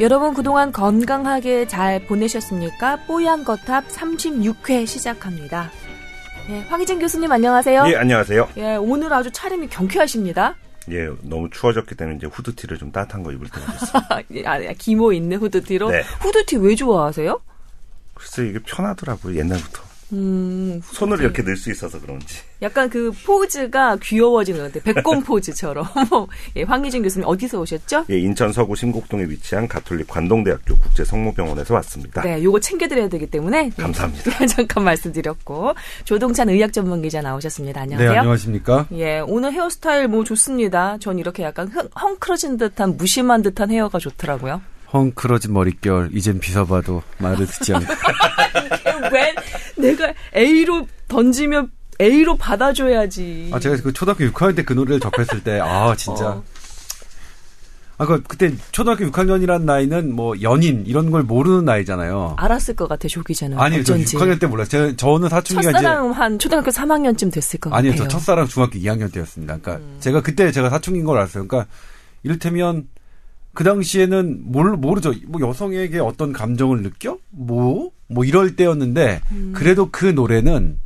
여러분 그동안 건강하게 잘 보내셨습니까? 뽀얀 거탑 36회 시작합니다. 예, 황희진 교수님 안녕하세요. 예, 안녕하세요. 예, 오늘 아주 차림이 경쾌하십니다. 예, 너무 추워졌기 때문에 이제 후드티를 좀 따뜻한 거 입을 때가 됐어요. 예, 아, 기모 있는 후드티로. 네. 후드티 왜 좋아하세요? 글쎄 이게 편하더라고요, 옛날부터. 음, 손을 이렇게 넣을 수 있어서 그런지. 약간 그 포즈가 귀여워지는 것 같아요. 백곰 포즈처럼. 예, 황희진 교수님 어디서 오셨죠? 예, 인천 서구 심곡동에 위치한 가톨릭 관동대학교 국제성모병원에서 왔습니다. 네, 요거 챙겨드려야 되기 때문에. 네, 감사합니다. 잠깐 말씀드렸고. 조동찬 의학 전문 기자 나오셨습니다. 안녕하세요. 네, 안녕하십니까? 예, 오늘 헤어스타일 뭐 좋습니다. 전 이렇게 약간 흥, 헝클어진 듯한 무심한 듯한 헤어가 좋더라고요. 헝클어진 머릿결, 이젠 빗어봐도 말을 듣지 않고. 왜 내가 A로 던지면 A로 받아줘야지. 아, 제가 그 초등학교 6학년 때 그 노래를 접했을 때, 아, 진짜. 어. 아, 그, 그때 초등학교 6학년이란 나이는 뭐 연인, 이런 걸 모르는 나이잖아요. 알았을 것 같아, 조 기자는. 아니요, 저 어쩐지. 6학년 때 몰라요. 저는 사춘기가. 첫사랑 한 초등학교 3학년쯤 됐을 것 아니요, 같아요. 저 첫사랑 중학교 2학년 때였습니다. 그러니까 제가 그때 제가 사춘기인 걸 알았어요. 그러니까 이를테면 그 당시에는 뭘 모르죠. 뭐 여성에게 어떤 감정을 느껴? 뭐? 뭐 이럴 때였는데 음. 그래도 그 노래는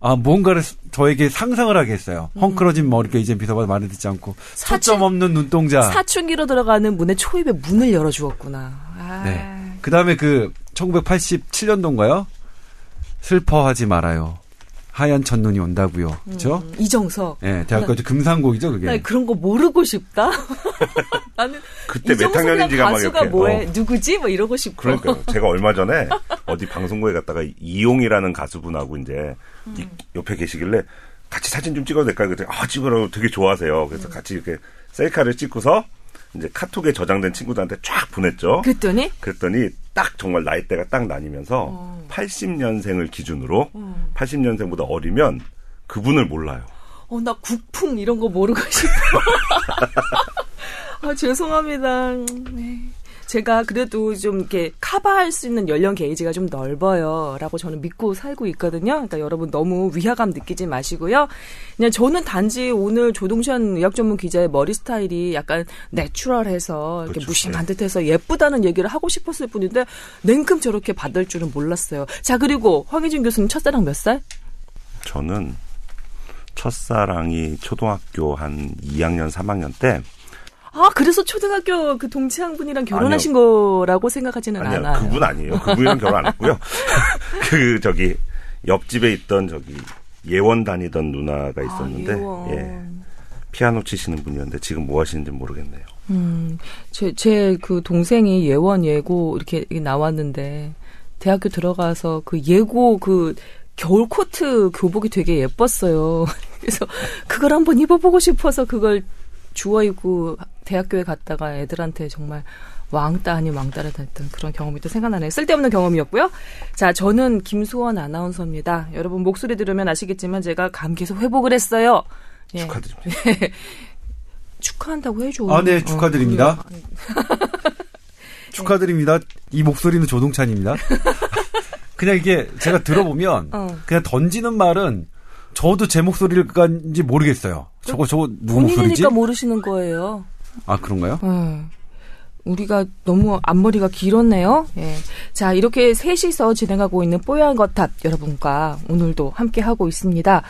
아 뭔가를 스- 저에게 상상을 하게 했어요. 헝클어진 머리 가 이제 비서봐 말을 듣지 않고 사춘- 초점 없는 눈동자. 사춘기로 들어가는 문에 초입에 문을 열어 주었구나. 아. 네. 그다음에 그 1987년도인가요? 슬퍼하지 말아요. 하얀 첫눈이 온다고요. 그렇죠? 음, 이정석. 예, 대학교 금상곡이죠, 그게. 나 그런 거 모르고 싶다. 나는 그때 몇 학년인지가 막 이렇게. 뭐해? 어, 누구지? 뭐 이러고 싶고. 그러니까요. 제가 얼마 전에 어디 방송국에 갔다가 이용이라는 가수분하고 이제 이- 옆에 계시길래 같이 사진 좀 찍어도 될까요? 그랬더니 아, 찍으라고 되게 좋아하세요. 그래서 같이 이렇게 셀카를 찍고서 이제 카톡에 저장된 친구들한테 쫙 보냈죠. 그랬더니 그랬더니 딱 정말 나이대가 딱 나뉘면서 어. 80년생을 기준으로 80년생보다 어리면 그분을 몰라요. 어, 나 국풍 이런 거 모르고 싶어. 아, 죄송합니다. 네. 제가 그래도 좀 이렇게 커버할 수 있는 연령 게이지가 좀 넓어요. 라고 저는 믿고 살고 있거든요. 그러니까 여러분 너무 위화감 느끼지 마시고요. 그냥 저는 단지 오늘 조동찬 의학 전문 기자의 머리 스타일이 약간 내추럴해서 이렇게 그렇죠. 무심한 듯해서 예쁘다는 얘기를 하고 싶었을 뿐인데 냉큼 저렇게 받을 줄은 몰랐어요. 자, 그리고 황희준 교수님 첫사랑 몇 살? 저는 첫사랑이 초등학교 한 2학년, 3학년 때 아, 그래서 초등학교 그 동창 분이랑 결혼하신 거라고 생각하지는 아니요, 않아요. 그분 아니에요. 그분이랑 결혼 안 했고요. 그 저기 옆집에 있던 저기 예원 다니던 누나가 있었는데 아. 예. 피아노 치시는 분이었는데 지금 뭐 하시는지 모르겠네요. 음, 제, 제 그 동생이 예원 예고 이렇게 나왔는데, 대학교 들어가서 그 예고 그 겨울 코트 교복이 되게 예뻤어요. 그래서 그걸 한번 입어보고 싶어서 그걸 주워 입고 대학교에 갔다가 애들한테 정말 왕따 아닌 왕따를 당했던 그런 경험이 또 생각나네요. 쓸데없는 경험이었고요. 자, 저는 김수원 아나운서입니다. 여러분 목소리 들으면 아시겠지만 제가 감기에서 회복을 했어요. 예. 축하드립니다. 축하한다고 해줘. 아, 네, 어, 축하드립니다. 그래요. 축하드립니다. 이 목소리는 조동찬입니다. 그냥 이게 제가 들어보면 어. 그냥 던지는 말은 저도 제 목소리일까인지 모르겠어요. 저거 저거 누구 목소리지? 본인이니까 모르시는 거예요. 아 그런가요? 어. 우리가 너무 앞머리가 길었네요. 예. 자, 이렇게 셋이서 진행하고 있는 뽀얀 거탑 여러분과 오늘도 함께 하고 있습니다.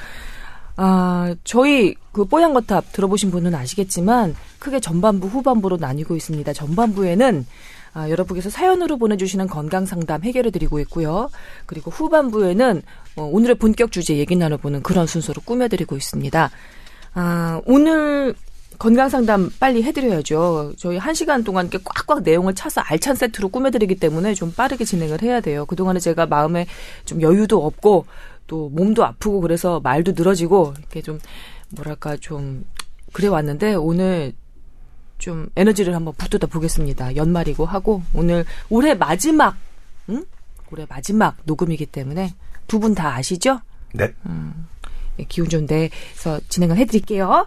아, 저희 그 뽀얀 거탑 들어보신 분은 아시겠지만 크게 전반부, 후반부로 나뉘고 있습니다. 전반부에는 아, 여러분께서 사연으로 보내주시는 건강 상담 해결해 드리고 있고요. 그리고 후반부에는 어, 오늘의 본격 주제 얘기 나눠보는 그런 순서로 꾸며드리고 있습니다. 아, 오늘 건강 상담 빨리 해드려야죠. 저희 한 시간 동안 이렇게 꽉꽉 내용을 차서 알찬 세트로 꾸며드리기 때문에 좀 빠르게 진행을 해야 돼요. 그동안에 제가 마음에 좀 여유도 없고 또 몸도 아프고 그래서 말도 늘어지고 이렇게 좀 뭐랄까 좀 그래 왔는데 오늘 좀 에너지를 한번 붙들다 보겠습니다. 연말이고 하고 오늘 올해 마지막 응? 올해 마지막 녹음이기 때문에 두 분 다 아시죠? 네. 예, 기운 좋은 데서 진행을 해드릴게요.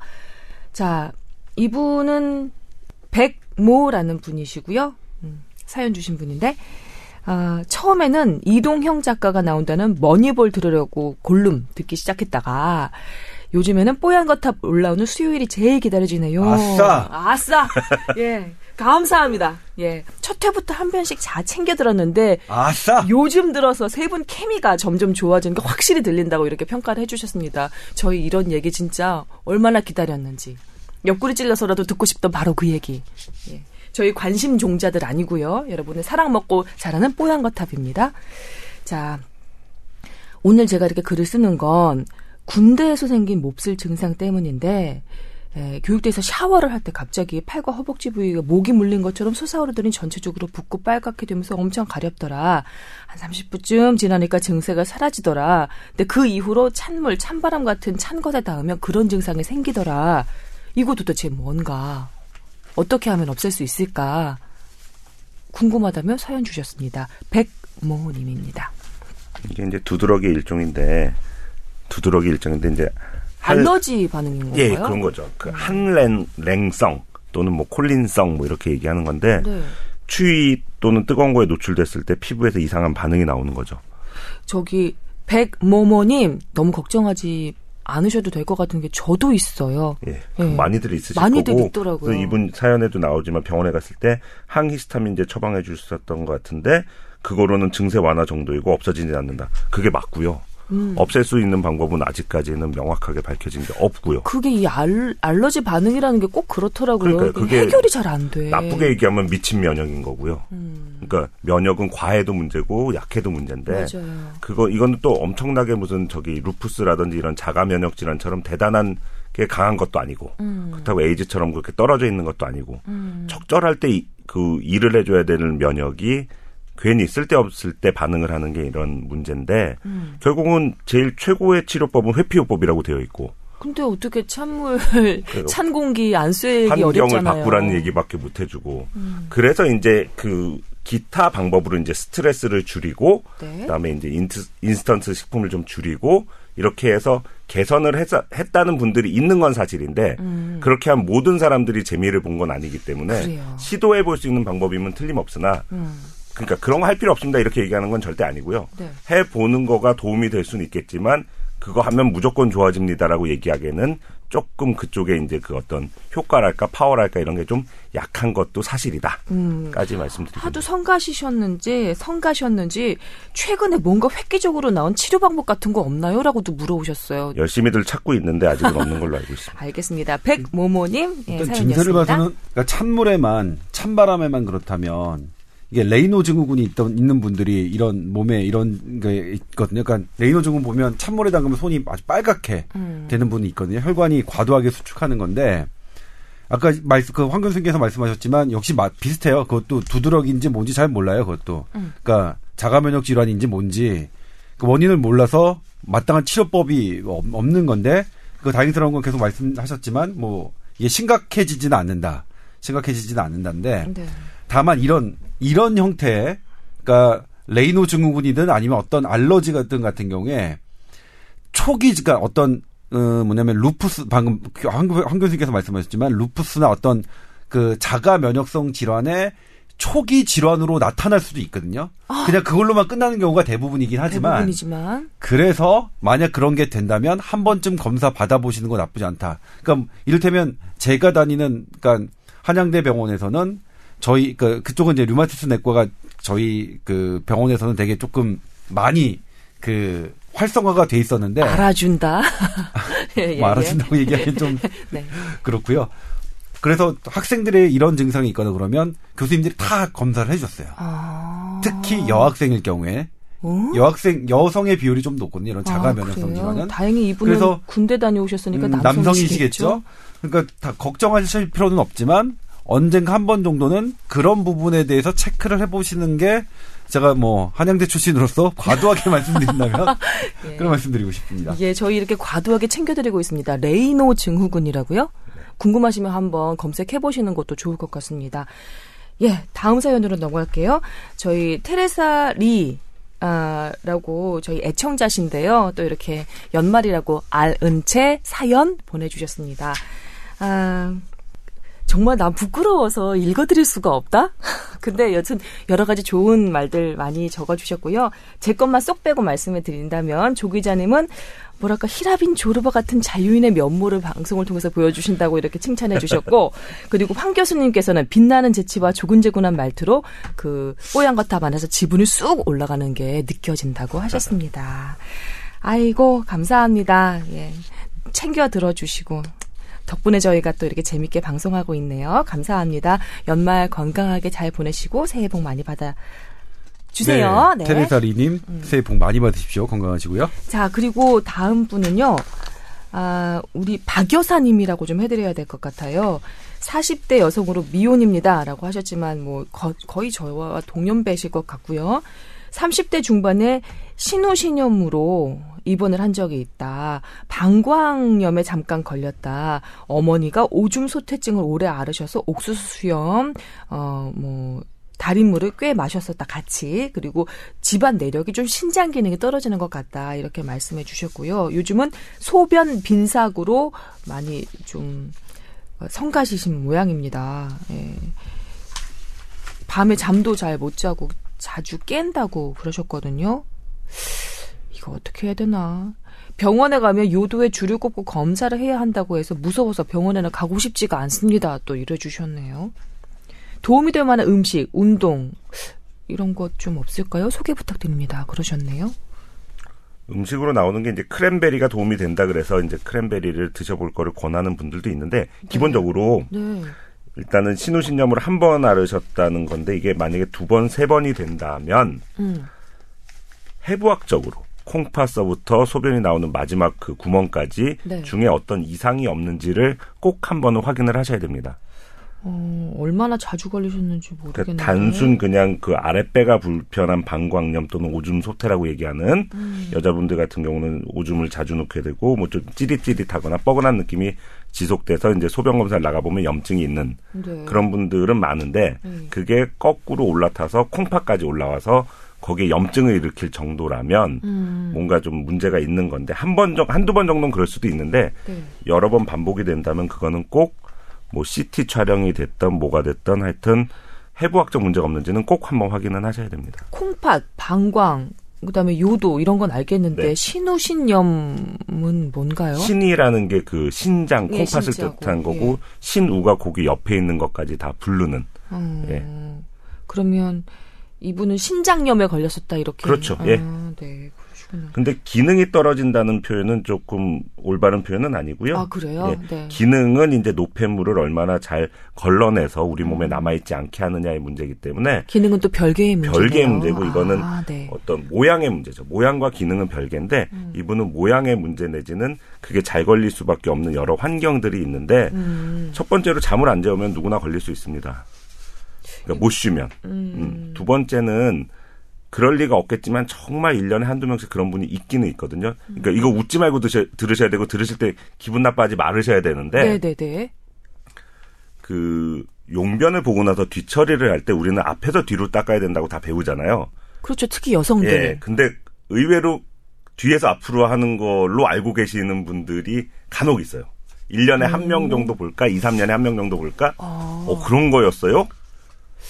자, 이분은 백모라는 분이시고요. 음, 사연 주신 분인데, 아, 처음에는 이동형 작가가 나온다는 머니볼 들으려고 골룸 듣기 시작했다가, 요즘에는 뽀얀 거탑 올라오는 수요일이 제일 기다려지네요. 아싸! 아싸! 예. 감사합니다. 예. 첫 회부터 한 편씩 잘 챙겨 들었는데 아싸! 요즘 들어서 세 분 케미가 점점 좋아지는 게 확실히 들린다고 이렇게 평가를 해 주셨습니다. 저희 이런 얘기 진짜 얼마나 기다렸는지. 옆구리 찔러서라도 듣고 싶던 바로 그 얘기. 예. 저희 관심 종자들 아니고요. 여러분의 사랑 먹고 자라는 뽀얀 거탑입니다. 자, 오늘 제가 이렇게 글을 쓰는 건 군대에서 생긴 몹쓸 증상 때문인데 에, 교육대에서 샤워를 할 때 갑자기 팔과 허벅지 부위가 목이 물린 것처럼 솟아오르더니 전체적으로 붓고 빨갛게 되면서 엄청 가렵더라. 한 30분쯤 지나니까 증세가 사라지더라. 근데 그 이후로 찬물, 찬바람 같은 찬 것에 닿으면 그런 증상이 생기더라. 이거 도대체 뭔가? 어떻게 하면 없앨 수 있을까? 궁금하다며 사연 주셨습니다. 백모님입니다. 이게 이제 두드러기 일종인데 두드러기 일종인데 이제 할- 알러지 반응인 건가요? 예 그런 거죠. 그 한랭랭성 또는 뭐 콜린성 뭐 이렇게 얘기하는 건데 네. 추위 또는 뜨거운 거에 노출됐을 때 피부에서 이상한 반응이 나오는 거죠. 저기 백모모님 너무 걱정하지 않으셔도 될 것 같은 게 저도 있어요. 예, 예. 많이들 있으실 많이들 거고 있더라고요. 이분 사연에도 나오지만 병원에 갔을 때 항히스타민제 처방해 주셨던 것 같은데 그거로는 증세 완화 정도이고 없어지지 않는다. 그게 맞고요. 음. 없앨 수 있는 방법은 아직까지는 명확하게 밝혀진 게 없고요. 그게 이 알, 알러지 반응이라는 게 꼭 그렇더라고요. 그러니까요. 그게 해결이 잘 안 돼. 나쁘게 얘기하면 미친 면역인 거고요. 음, 그러니까 면역은 과해도 문제고 약해도 문제인데 맞아요. 그거 이거는 또 엄청나게 무슨 저기 루푸스라든지 이런 자가 면역 질환처럼 대단한 게 강한 것도 아니고 음, 그렇다고 에이즈처럼 그렇게 떨어져 있는 것도 아니고 음, 적절할 때 그 일을 해줘야 되는 면역이 괜히 쓸데없을 때 반응을 하는 게 이런 문제인데 음. 결국은 제일 최고의 치료법은 회피요법이라고 되어 있고 근데 어떻게 찬물. 찬 공기 안 쐬기 환경을 어렵잖아요. 바꾸라는 얘기밖에 못 해주고 음. 그래서 이제 그 기타 방법으로 이제 스트레스를 줄이고 네. 그다음에 이제 인트, 인스턴트 식품을 좀 줄이고 이렇게 해서 개선을 했, 했다는 분들이 있는 건 사실인데 음. 그렇게 한 모든 사람들이 재미를 본 건 아니기 때문에. 시도해 볼 수 있는 방법이면 틀림없으나 음, 그러니까 그런 거 할 필요 없습니다 이렇게 얘기하는 건 절대 아니고요. 네. 해 보는 거가 도움이 될 수는 있겠지만 그거 하면 무조건 좋아집니다라고 얘기하기에는 조금 그쪽에 이제 그 어떤 효과랄까 파워랄까 이런 게 좀 약한 것도 사실이다까지 음. 말씀드립니다. 하도 성가시셨는지 성가셨는지 최근에 뭔가 획기적으로 나온 치료 방법 같은 거 없나요? 라고도 물어오셨어요. 열심히들 찾고 있는데 아직은 없는 걸로 알고 있습니다. 알겠습니다. 백모모님 예, 일단 사연이었습니다. 증세를 봐서는 그러니까 찬물에만 찬바람에만 그렇다면 이게 레이노 증후군이 있던 있는 분들이 이런 몸에 이런 게 있거든요. 그러니까 레이노 증후군 보면 찬물에 담그면 손이 아주 빨갛게 음. 되는 분이 있거든요. 혈관이 과도하게 수축하는 건데 아까 말씀 그 황교수님께서 말씀하셨지만 역시 마- 비슷해요. 그것도 두드러기인지 뭔지 잘 몰라요. 그것도 음. 그러니까 자가 면역 질환인지 뭔지 그 원인을 몰라서 마땅한 치료법이 없- 없는 건데 그 다행스러운 건 계속 말씀하셨지만 뭐 이게 심각해지지는 않는다. 심각해지지는 않는다인데 네. 다만 이런 이런 형태의 그러니까 레이노 증후군이든 아니면 어떤 알러지 같은 같은 경우에 초기 그러니까 어떤 어 뭐냐면 루푸스 방금 황, 황 교수님께서 말씀하셨지만 루푸스나 어떤 그 자가 면역성 질환의 초기 질환으로 나타날 수도 있거든요. 그냥 그걸로만 끝나는 경우가 대부분이긴 하지만 대부분이지만 그래서 만약 그런 게 된다면 한 번쯤 검사 받아보시는 건 나쁘지 않다. 그러니까 이를테면 제가 다니는 그러니까 한양대 병원에서는 저희 그 그쪽은 이제 류마티스 내과가 저희 그 병원에서는 되게 조금 많이 그 활성화가 돼 있었는데 알아준다. 예, 예, 뭐 예. 알아준다고 얘기하기는 좀 네. 그렇고요. 그래서 학생들의 이런 증상이 있거나 그러면 교수님들이 다 검사를 해줬어요. 아. 특히 여학생일 경우에 어? 여학생 여성의 비율이 좀 높거든요. 이런 자가 아, 면역성? 질환은 다행히 이분은 그래서, 군대 다녀오셨으니까 음, 남성이시겠죠. 남성이시겠죠. 그러니까 다 걱정하실 필요는 없지만 언젠가 한 번 정도는 그런 부분에 대해서 체크를 해보시는 게 제가 뭐 한양대 출신으로서 과도하게 말씀드린다면 예. 그런 말씀드리고 싶습니다. 이게 저희 이렇게 과도하게 챙겨드리고 있습니다. 레이노 증후군이라고요? 궁금하시면 한번 검색해 보시는 것도 좋을 것 같습니다. 예, 다음 사연으로 넘어갈게요. 저희 테레사 리 아, 라고 저희 애청자신데요. 또 이렇게 연말이라고 알은 채 사연 보내주셨습니다. 아, 정말 난 부끄러워서 읽어드릴 수가 없다? 근데 여튼 여러 가지 좋은 말들 많이 적어주셨고요. 제 것만 쏙 빼고 말씀을 드린다면 조 기자님은 뭐랄까 히라빈 조르바 같은 자유인의 면모를 방송을 통해서 보여주신다고 이렇게 칭찬해 주셨고 그리고 황 교수님께서는 빛나는 재치와 조근재근한 말투로 그 뽀얀거탑 안에서 지분이 쑥 올라가는 게 느껴진다고 하셨습니다. 아이고 감사합니다. 예. 챙겨 들어주시고 덕분에 저희가 또 이렇게 재밌게 방송하고 있네요. 감사합니다. 연말 건강하게 잘 보내시고 새해 복 많이 받아 주세요. 네. 테레사리님 새해 복 많이 받으십시오. 건강하시고요. 자, 그리고 다음 분은요. 아, 우리 박 여사님이라고 좀 해드려야 될 것 같아요. 40대 여성으로 미혼입니다라고 하셨지만 뭐 거, 거의 저와 동년배실 것 같고요. 30대 중반에 신우신염으로 입원을 한 적이 있다. 방광염에 잠깐 걸렸다. 어머니가 오줌 소퇴증을 오래 앓으셔서 옥수수 수염, 어, 뭐, 달인물을 꽤 마셨었다 같이 그리고 집안 내력이 좀 신장 기능이 떨어지는 것 같다 이렇게 말씀해 주셨고요. 요즘은 소변 빈삭으로 많이 좀 성가시신 모양입니다. 예. 밤에 잠도 잘 못 자고 자주 깬다고 그러셨거든요. 이거 어떻게 해야 되나? 병원에 가면 요도에 줄을 꼽고 검사를 해야 한다고 해서 무서워서 병원에는 가고 싶지가 않습니다. 또 이래 주셨네요. 도움이 될 만한 음식, 운동 이런 것 좀 없을까요? 소개 부탁드립니다. 그러셨네요. 음식으로 나오는 게 이제 크랜베리가 도움이 된다 그래서 이제 크랜베리를 드셔볼 거를 권하는 분들도 있는데 기본적으로 네. 일단은 신우신염으로 한번 앓으셨다는 건데 이게 만약에 두 번, 세 번이 된다면 음. 해부학적으로 콩팥서부터 소변이 나오는 마지막 그 구멍까지 네. 중에 어떤 이상이 없는지를 꼭 한 번은 확인을 하셔야 됩니다. 어, 얼마나 자주 걸리셨는지 모르겠네요. 단순 그냥 그 아랫배가 불편한 방광염 또는 오줌 소태라고 얘기하는 음. 여자분들 같은 경우는 오줌을 자주 넣게 되고 뭐 좀 찌릿찌릿하거나 뻐근한 느낌이 지속돼서 이제 소변 검사를 나가 보면 염증이 있는 네. 그런 분들은 많은데 음. 그게 거꾸로 올라타서 콩팥까지 올라와서 거기에 염증을 일으킬 정도라면 음. 뭔가 좀 문제가 있는 건데 한 번 정, 한두 번 정도는 그럴 수도 있는데 네. 여러 번 반복이 된다면 그거는 꼭 뭐 CT 촬영이 됐던 뭐가 됐던 하여튼 해부학적 문제가 없는지는 꼭 한번 확인은 하셔야 됩니다. 콩팥, 방광, 그다음에 요도 이런 건 알겠는데 네. 신우신염은 뭔가요? 신이라는 게 그 신장, 예, 콩팥을 신자고, 뜻한 거고 신우가 고기 옆에 있는 것까지 다 부르는 음, 예. 그러면 이분은 신장염에 걸렸었다 이렇게. 그렇죠, 아, 예. 네, 그러시구나. 근데 기능이 떨어진다는 표현은 조금 올바른 표현은 아니고요. 아 그래요? 예. 네. 기능은 이제 노폐물을 얼마나 잘 걸러내서 우리 음. 몸에 남아있지 않게 하느냐의 문제이기 때문에 기능은 또 별개의 문제네요. 별개의 문제고 이거는 아, 네. 어떤 모양의 문제죠. 모양과 기능은 별개인데 음. 이분은 모양의 문제 내지는 그게 잘 걸릴 수밖에 없는 여러 환경들이 있는데 음. 첫 번째로 잠을 안 재우면 누구나 걸릴 수 있습니다. 그러니까 못 쉬면. 음. 두 번째는 그럴 리가 없겠지만 정말 일년에 한두 명씩 그런 분이 있기는 있거든요. 그러니까 이거 웃지 말고 드셔, 들으셔야 되고 들으실 때 기분 나빠하지 말으셔야 되는데 네, 네, 네. 그 용변을 보고 나서 뒤처리를 할 때 우리는 앞에서 뒤로 닦아야 된다고 다 배우잖아요. 그렇죠. 특히 여성들. 예. 근데 의외로 뒤에서 앞으로 하는 걸로 알고 계시는 분들이 간혹 있어요. 1년에 한명 정도 볼까? 2, 3년에 한 명 정도 볼까? 아. 어, 그런 거였어요?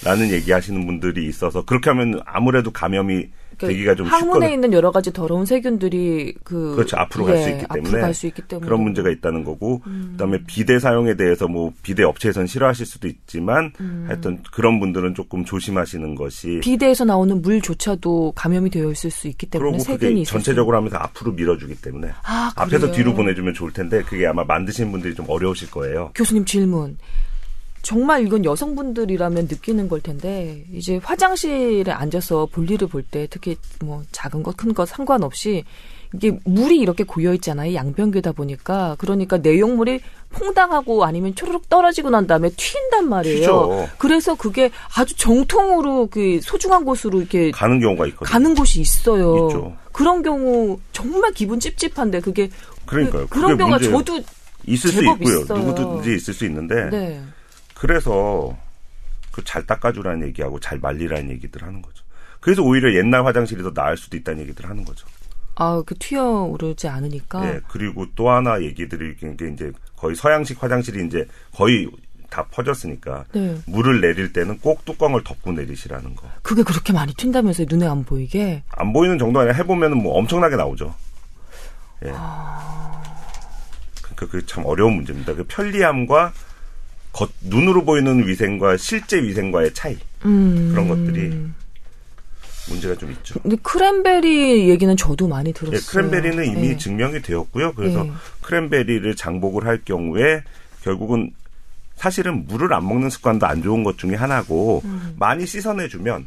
라는 얘기 하시는 분들이 있어서 그렇게 하면 아무래도 감염이 그러니까 되기가 좀 항문에 쉽거든요. 있는 여러 가지 더러운 세균들이 그 그렇죠. 앞으로 갈수 예, 있기 앞으로 때문에. 갈수 있기 때문에 그런 문제가 있다는 거고 음. 그다음에 비대 사용에 대해서 뭐 비대 업체에서는 싫어하실 수도 있지만 하여튼 그런 분들은 조금 조심하시는 것이 비대에서 나오는 물조차도 감염이 되어 있을 수 있기 때문에 세균이 전체적으로 하면서 앞으로 밀어주기 때문에 아, 앞에서? 뒤로 보내주면 좋을 텐데 그게 아마 만드시는 분들이 좀 어려우실 거예요. 교수님 질문. 정말 이건 여성분들이라면 느끼는 걸 텐데 이제 화장실에 앉아서 볼일을 볼 때 특히 뭐 작은 것 큰 것 상관없이 이게 물이 이렇게 고여 있잖아요 양변기다 보니까 그러니까 내용물이 퐁당하고 아니면 초르륵 떨어지고 난 다음에 튄단 말이에요. 튀죠. 그래서 그게 아주 정통으로 그 소중한 곳으로 이렇게 가는 경우가 있거든요. 가는 곳이 있어요. 있죠. 그런 경우 정말 기분 찝찝한데 그게 그러니까요. 그, 런 경우가. 저도 있을 수 있고요. 있어요. 누구든지 있을 수 있는데 네. 그래서 그 잘 닦아주라는 얘기하고 잘 말리라는 얘기들 하는 거죠. 그래서 오히려 옛날 화장실이 더 나을 수도 있다는 얘기들 하는 거죠. 아, 그 튀어오르지 않으니까. 예, 그리고 또 하나 얘기 드릴 게 이제 거의 서양식 화장실이 이제 거의 다 퍼졌으니까 네. 물을 내릴 때는 꼭 뚜껑을 덮고 내리시라는 거. 그게 그렇게 많이 튄다면서요, 눈에 안 보이게. 안 보이는 정도 아니라 해보면은 뭐 엄청나게 나오죠. 예. 그러니까 그참 어려운 문제입니다. 그 편리함과 겉 눈으로 보이는 위생과 실제 위생과의 차이 음. 그런 것들이 문제가 좀 있죠. 근데 크랜베리 얘기는 저도 많이 예, 들었어요. 크랜베리는 이미 예. 증명이 되었고요. 그래서 예. 크랜베리를 장복을 할 경우에 결국은 사실은 물을 안 먹는 습관도 안 좋은 것 중에 하나고 음. 많이 씻어내주면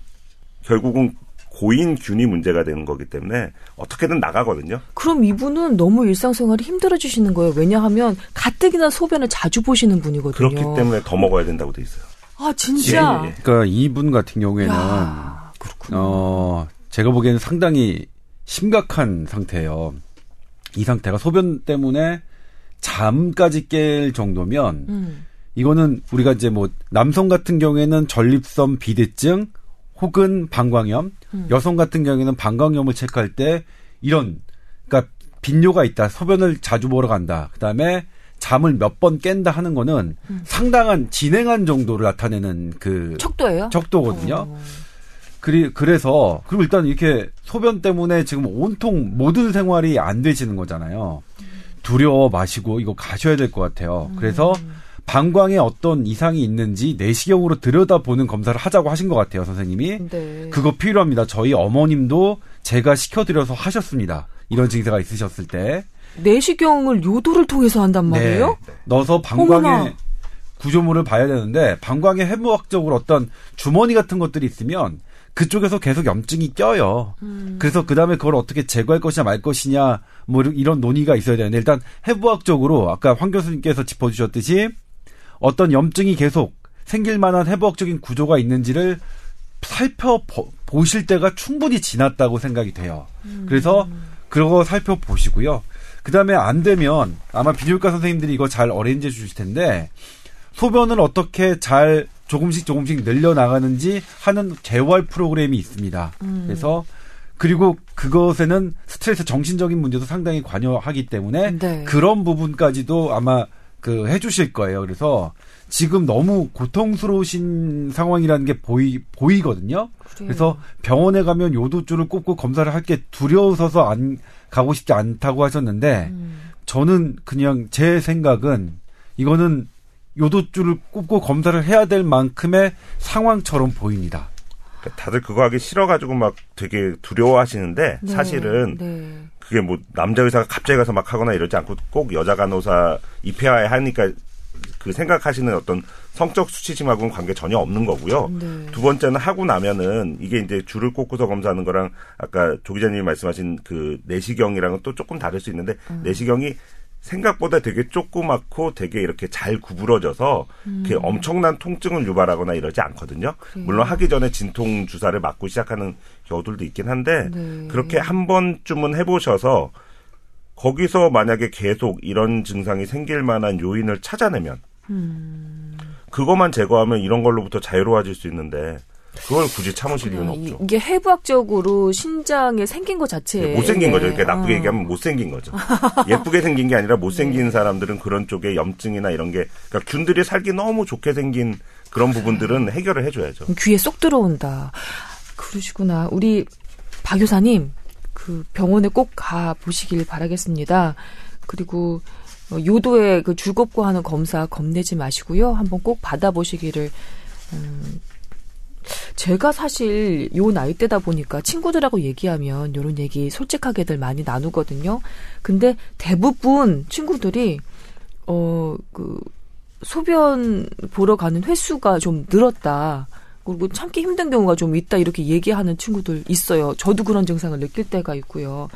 결국은 고인균이 문제가 되는 거기 때문에 어떻게든 나가거든요. 그럼 이분은 너무 일상생활이 힘들어지시는 거예요. 왜냐하면 가뜩이나 소변을 자주 보시는 분이거든요. 그렇기 때문에 더 먹어야 된다고 돼 있어요. 아 진짜. 예, 예. 그러니까 이분 같은 경우에는 야, 그렇구나. 어 제가 보기에는 상당히 심각한 상태예요. 이 상태가 소변 때문에 잠까지 깰 정도면 음. 이거는 우리가 이제 뭐 남성 같은 경우에는 전립선 비대증 혹은 방광염, 음. 여성 같은 경우에는 방광염을 체크할 때 이런 그러니까 빈뇨가 있다, 소변을 자주 보러 간다, 그다음에 잠을 몇 번 깬다 하는 거는 상당한 진행한 정도를 나타내는 그 척도예요? 척도거든요. 어. 그리, 그래서, 그리고 일단 이렇게 소변 때문에 지금 온통 모든 생활이 안 되시는 거잖아요. 두려워 마시고 이거 가셔야 될 것 같아요. 그래서 방광에 어떤 이상이 있는지 내시경으로 들여다보는 검사를 하자고 하신 것 같아요, 선생님이. 네. 그거 필요합니다. 저희 어머님도 제가 시켜드려서 하셨습니다. 이런 증세가 있으셨을 때. 내시경을 요도를 통해서 한단 말이에요? 네. 넣어서 어머나. 구조물을 봐야 되는데 방광에 해부학적으로 어떤 주머니 같은 것들이 있으면 그쪽에서 계속 염증이 껴요. 음. 그래서 그 다음에 그걸 어떻게 제거할 것이냐 말 것이냐 뭐 이런 논의가 있어야 되는데 일단 해부학적으로 아까 황 교수님께서 짚어주셨듯이 어떤 염증이 계속 생길 만한 해부학적인 구조가 있는지를 살펴보실 때가 충분히 지났다고 생각이 돼요. 그래서 그거 살펴보시고요. 그 다음에 안 되면 아마 비뇨기과 선생님들이 이거 잘 어레인지 해 주실 텐데 소변을 어떻게 잘 조금씩 조금씩 늘려나가는지 하는 재활 프로그램이 있습니다. 그래서 그리고 그것에는 스트레스 정신적인 문제도 상당히 관여하기 때문에 네. 그런 부분까지도 아마 그 해주실 거예요. 그래서 지금 너무 고통스러우신 상황이라는 게 보이 보이거든요. 그래요. 그래서 병원에 가면 요도줄을 꼽고 검사를 할 게 두려워서 안 가고 싶지 않다고 하셨는데 음. 저는 그냥 제 생각은 이거는 요도줄을 꼽고 검사를 해야 될 만큼의 상황처럼 보입니다. 그러니까 다들 그거 하기 싫어가지고 막 되게 두려워하시는데 네, 사실은 네. 그게 뭐 남자 의사가 갑자기 가서 막 하거나 이러지 않고 꼭 여자 간호사 입회하에 하니까 그 생각하시는 어떤 성적 수치심하고는 관계 전혀 없는 거고요. 네. 두 번째는 하고 나면은 이게 이제 줄을 꽂고서 검사하는 거랑 아까 조 기자님이 말씀하신 그 내시경이랑은 또 조금 다를 수 있는데 음. 내시경이 생각보다 되게 조그맣고 되게 이렇게 잘 구부러져서 이렇게 음. 엄청난 통증을 유발하거나 이러지 않거든요. 물론 하기 전에 진통 주사를 맞고 시작하는 경우들도 있긴 한데 네. 그렇게 한 번쯤은 해보셔서 거기서 만약에 계속 이런 증상이 생길 만한 요인을 찾아내면 음. 그것만 제거하면 이런 걸로부터 자유로워질 수 있는데 그걸 굳이 참으실 이유는 이- 없죠. 이게 해부학적으로 신장에 생긴 것 자체에 못생긴 거죠. 그러니까 나쁘게 어. 얘기하면 못생긴 거죠. 예쁘게 생긴 게 아니라 못생긴 사람들은 그런 쪽에 염증이나 이런 게, 그러니까 균들이 살기 너무 좋게 생긴 그런 부분들은 해결을 해줘야죠. 귀에 쏙 들어온다. 그러시구나. 우리 박 교사님 그 병원에 꼭 가 보시길 바라겠습니다. 그리고 어, 요도에 그 줄겁고 하는 검사 겁내지 마시고요. 한번 꼭 받아보시기를. 음, 제가 사실 요 나이 때다 보니까 친구들하고 얘기하면 요런 얘기 솔직하게들 많이 나누거든요. 근데 대부분 친구들이 어 그 소변 보러 가는 횟수가 좀 늘었다. 그리고 참기 힘든 경우가 좀 있다 이렇게 얘기하는 친구들 있어요. 저도 그런 증상을 느낄 때가 있고요.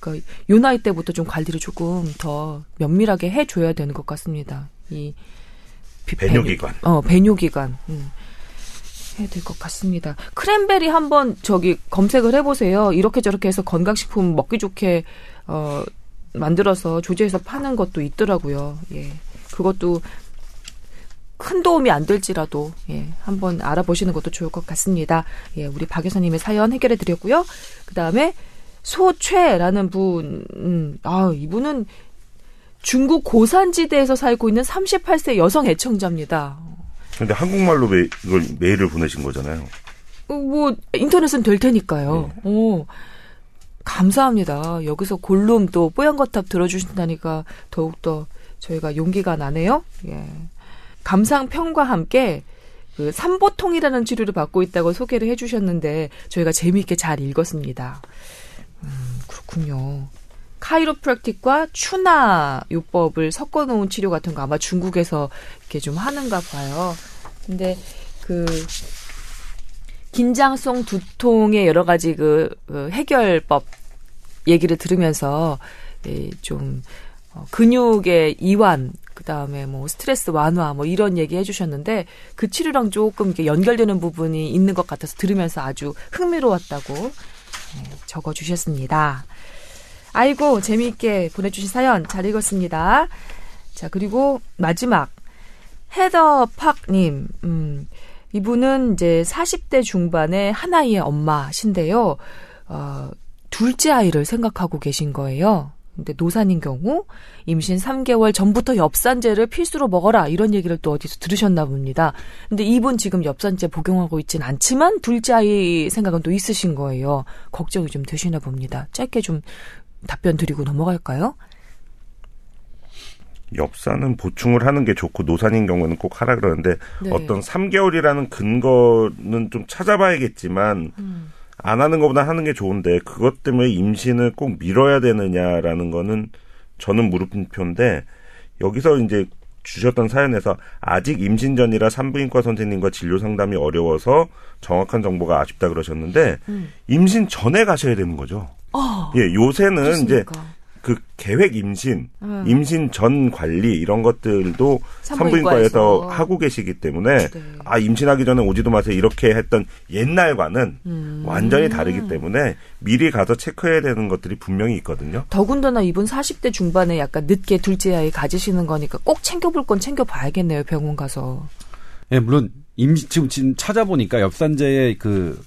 그러니까 요 나이 때부터 좀 관리를 조금 더 면밀하게 해줘야 되는 것 같습니다. 이 비- 배뇨기관. 어 배뇨기관. 음. 해야 될 것 같습니다. 크랜베리 한번 저기 검색을 해보세요. 이렇게 저렇게 해서 건강식품 먹기 좋게 어 만들어서 조제해서 파는 것도 있더라고요. 예, 그것도 큰 도움이 안 될지라도 예 한번 알아보시는 것도 좋을 것 같습니다. 예, 우리 박 교사님의 사연 해결해 드렸고요. 그 다음에 소최라는 분, 음, 아 이분은 중국 고산지대에서 살고 있는 38세 여성 애청자입니다. 근데 한국말로 매, 이걸 메일을 보내신 거잖아요. 어, 뭐 인터넷은 될 테니까요. 어. 감사합니다. 여기서 골룸 또 뽀얀 거탑 들어주신다니까 더욱더 저희가 용기가 나네요. 예. 감상평과 함께 그 삼보통이라는 치료를 받고 있다고 소개를 해주셨는데 저희가 재미있게 잘 읽었습니다. 음, 그렇군요. 카이로프랙틱과 추나 요법을 섞어놓은 치료 같은 거 아마 중국에서 이렇게 좀 하는가 봐요. 근데 그 긴장성 두통의 여러 가지 그, 그 해결법 얘기를 들으면서 예, 좀 어, 근육의 이완, 그 다음에 뭐 스트레스 완화, 뭐 이런 얘기 해주셨는데 그 치료랑 조금 이렇게 연결되는 부분이 있는 것 같아서 들으면서 아주 흥미로웠다고 네, 적어 주셨습니다. 아이고 재미있게 보내주신 사연 잘 읽었습니다. 자 그리고 마지막 헤더 팍님, 음, 이분은 이제 40대 중반의 하나의 엄마신데요. 어, 둘째 아이를 생각하고 계신 거예요. 근데 노산인 경우 임신 3개월 전부터 엽산제를 필수로 먹어라 이런 얘기를 또 어디서 들으셨나 봅니다. 근데 이분 지금 엽산제 복용하고 있진 않지만 둘째 아이 생각은 또 있으신 거예요. 걱정이 좀 되시나 봅니다. 짧게 좀 답변 드리고 넘어갈까요? 엽산은 보충을 하는 게 좋고 노산인 경우는 꼭 하라 그러는데 네. 어떤 3개월이라는 근거는 좀 찾아봐야겠지만 음. 안 하는 것보다 하는 게 좋은데 그것 때문에 임신을 꼭 미뤄야 되느냐라는 거는 저는 물음표인데 여기서 이제 주셨던 사연에서 아직 임신 전이라 산부인과 선생님과 진료 상담이 어려워서 정확한 정보가 아쉽다 그러셨는데 음. 임신 전에 가셔야 되는 거죠. 어, 예, 요새는 그렇습니까? 이제 그 계획 임신, 음. 임신 전 관리 이런 것들도 산부인과에서, 하고 계시기 때문에 네. 아 임신하기 전에 오지도 마세요 이렇게 했던 옛날과는 음. 완전히 다르기 때문에 미리 가서 체크해야 되는 것들이 분명히 있거든요. 더군다나 이분 40대 중반에 약간 늦게 둘째 아이 가지시는 거니까 꼭 챙겨볼 건 챙겨봐야겠네요 병원 가서. 예, 네, 물론 임신 지금, 지금 찾아보니까 엽산제의 그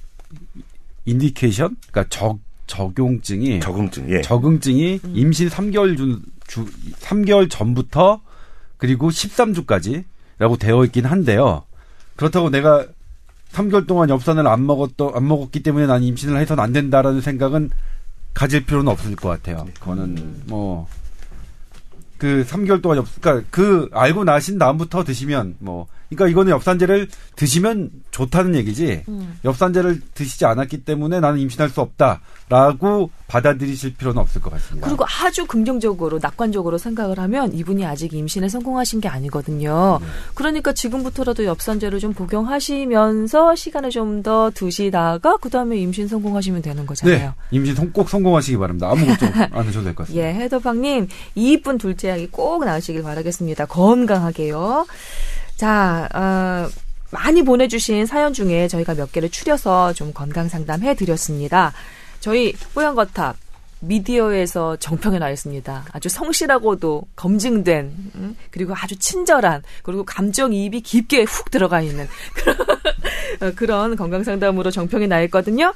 인디케이션, 그러니까 적 적용증이 적응증 예. 적응증이 음. 임신 3개월 주, 주 3개월 전부터 그리고 13주까지라고 되어 있긴 한데요. 그렇다고 내가 3개월 동안 엽산을 안 먹었던 안 먹었기 때문에 난 임신을 해서는 안 된다라는 생각은 가질 필요는 없을 것 같아요. 그거는 음. 뭐그 3개월 동안 엽, 그러니까 그 알고 나신 다음부터 드시면 뭐, 그러니까 이거는 엽산제를 드시면 좋다는 얘기지. 음. 엽산제를 드시지 않았기 때문에 나는 임신할 수 없다라고 받아들이실 필요는 없을 것 같습니다. 그리고 아주 긍정적으로 낙관적으로 생각을 하면 이분이 아직 임신에 성공하신 게 아니거든요. 음. 그러니까 지금부터라도 엽산제를 좀 복용하시면서 시간을 좀 더 두시다가 그 다음에 임신 성공하시면 되는 거잖아요. 네, 임신 꼭 성공하시기 바랍니다. 아무것도 안 하셔도 될 것 같습니다. 예, 헤더방님 이쁜 둘째 아기 꼭 나으시길 바라겠습니다. 건강하게요. 자, 어, 많이 보내주신 사연 중에 저희가 몇 개를 추려서 좀 건강 상담해 드렸습니다. 저희 뽀얀거탑 미디어에서 정평에 나 있습니다. 아주 성실하고도 검증된 음, 그리고 아주 친절한 그리고 감정이입이 깊게 훅 들어가 있는 그런, 어, 그런 건강 상담으로 정평이 나 있거든요.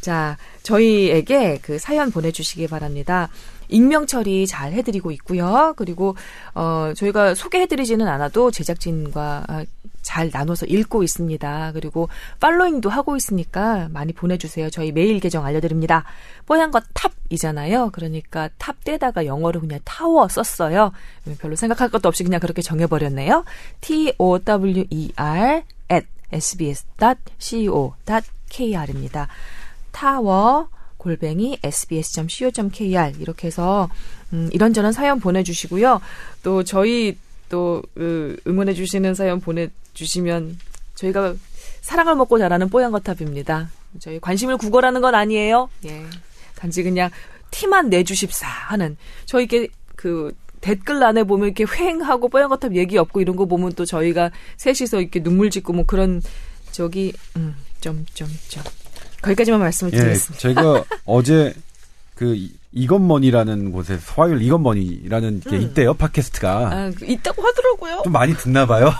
자, 저희에게 그 사연 보내주시기 바랍니다. 익명 처리 잘 해드리고 있고요. 그리고 어 저희가 소개해드리지는 않아도 제작진과 아, 잘 나눠서 읽고 있습니다. 그리고 following도 하고 있으니까 많이 보내주세요. 저희 메일 계정 알려드립니다. 뽀얀거탑이잖아요. 그러니까 탑 떼다가 영어로 그냥 타워 썼어요. 별로 생각할 것도 없이 그냥 그렇게 정해버렸네요. T O W E R at sbs.co.kr입니다. 타워 골뱅이 sbs.co.kr 이렇게 해서 음, 이런저런 사연 보내주시고요. 또 저희 또 으, 응원해 주시는 사연 보내주시면 저희가 사랑을 먹고 자라는 뽀얀 거탑입니다. 저희 관심을 구걸하는 건 아니에요. 예. 단지 그냥 티만 내주십사 하는 저희게 그 댓글란에 보면 이렇게 휑하고 뽀얀 거탑 얘기 없고 이런 거 보면 또 저희가 셋이서 이렇게 눈물 짓고 뭐 그런 저기 음 점점점 거기까지만 말씀을 예, 드리겠습니다. 예, 제가 어제 그 이건머니라는 곳에 화요일 이건머니라는 게 음. 있대요 팟캐스트가 아, 그 있다고 하더라고요. 좀 많이 듣나 봐요.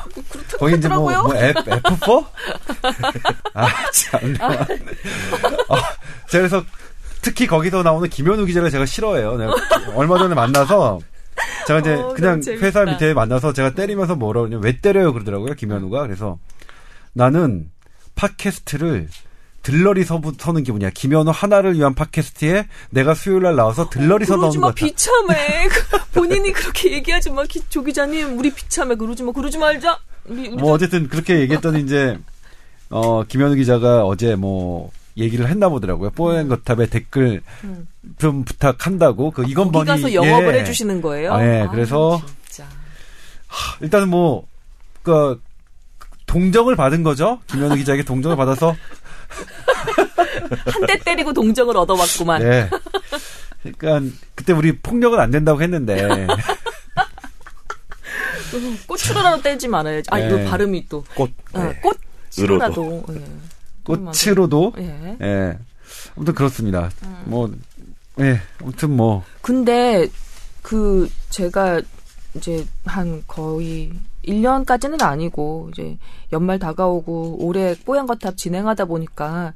거기 이제 뭐, 뭐 F, F4? 아참. 아. 아, 제가 그래서 특히 거기서 나오는 김현우 기자를 제가 싫어해요. 내가 얼마 전에 만나서 제가 이제 어, 그냥 회사 밑에 만나서 제가 때리면서 뭐라 그러냐 왜 때려요 그러더라고요 김현우가 그래서 나는 팟캐스트를 들러리 서부 서는 기분이야. 김현우 하나를 위한 팟캐스트에 내가 수요일 날 나와서 들러리 서 나오는 그러지 마 거다. 비참해. 그 본인이 그렇게 얘기하지 마. 기- 조 기자님 우리 비참해. 그러지 마. 그러지 말자. 우리, 우리 뭐 어쨌든 그렇게 얘기했더니 이제 어 김현우 기자가 어제 뭐 얘기를 했나 보더라고요. 뽀얀 거탑에 댓글 음. 좀 부탁한다고. 그 이건 뭐니 가서 영업을 예. 해주시는 거예요. 아, 예, 그래서 진짜. 일단은 뭐, 그, 동정을 받은 거죠. 김현우 기자에게 동정을 받아서. 한 대 때리고 동정을 얻어봤구만. 네. 그러니까 그때 우리 폭력은 안 된다고 했는데 꽃으로라도 떼지 말아야지. 아, 이거 네. 발음이 또. 꽃 어, 네. 꽃으로라도. 예. 꽃으로도 예. 예. 아무튼 그렇습니다. 음. 뭐 예. 아무튼 뭐 근데 그 제가 이제 한 거의 1년까지는 아니고 이제 연말 다가오고 올해 뽀얀 거탑 진행하다 보니까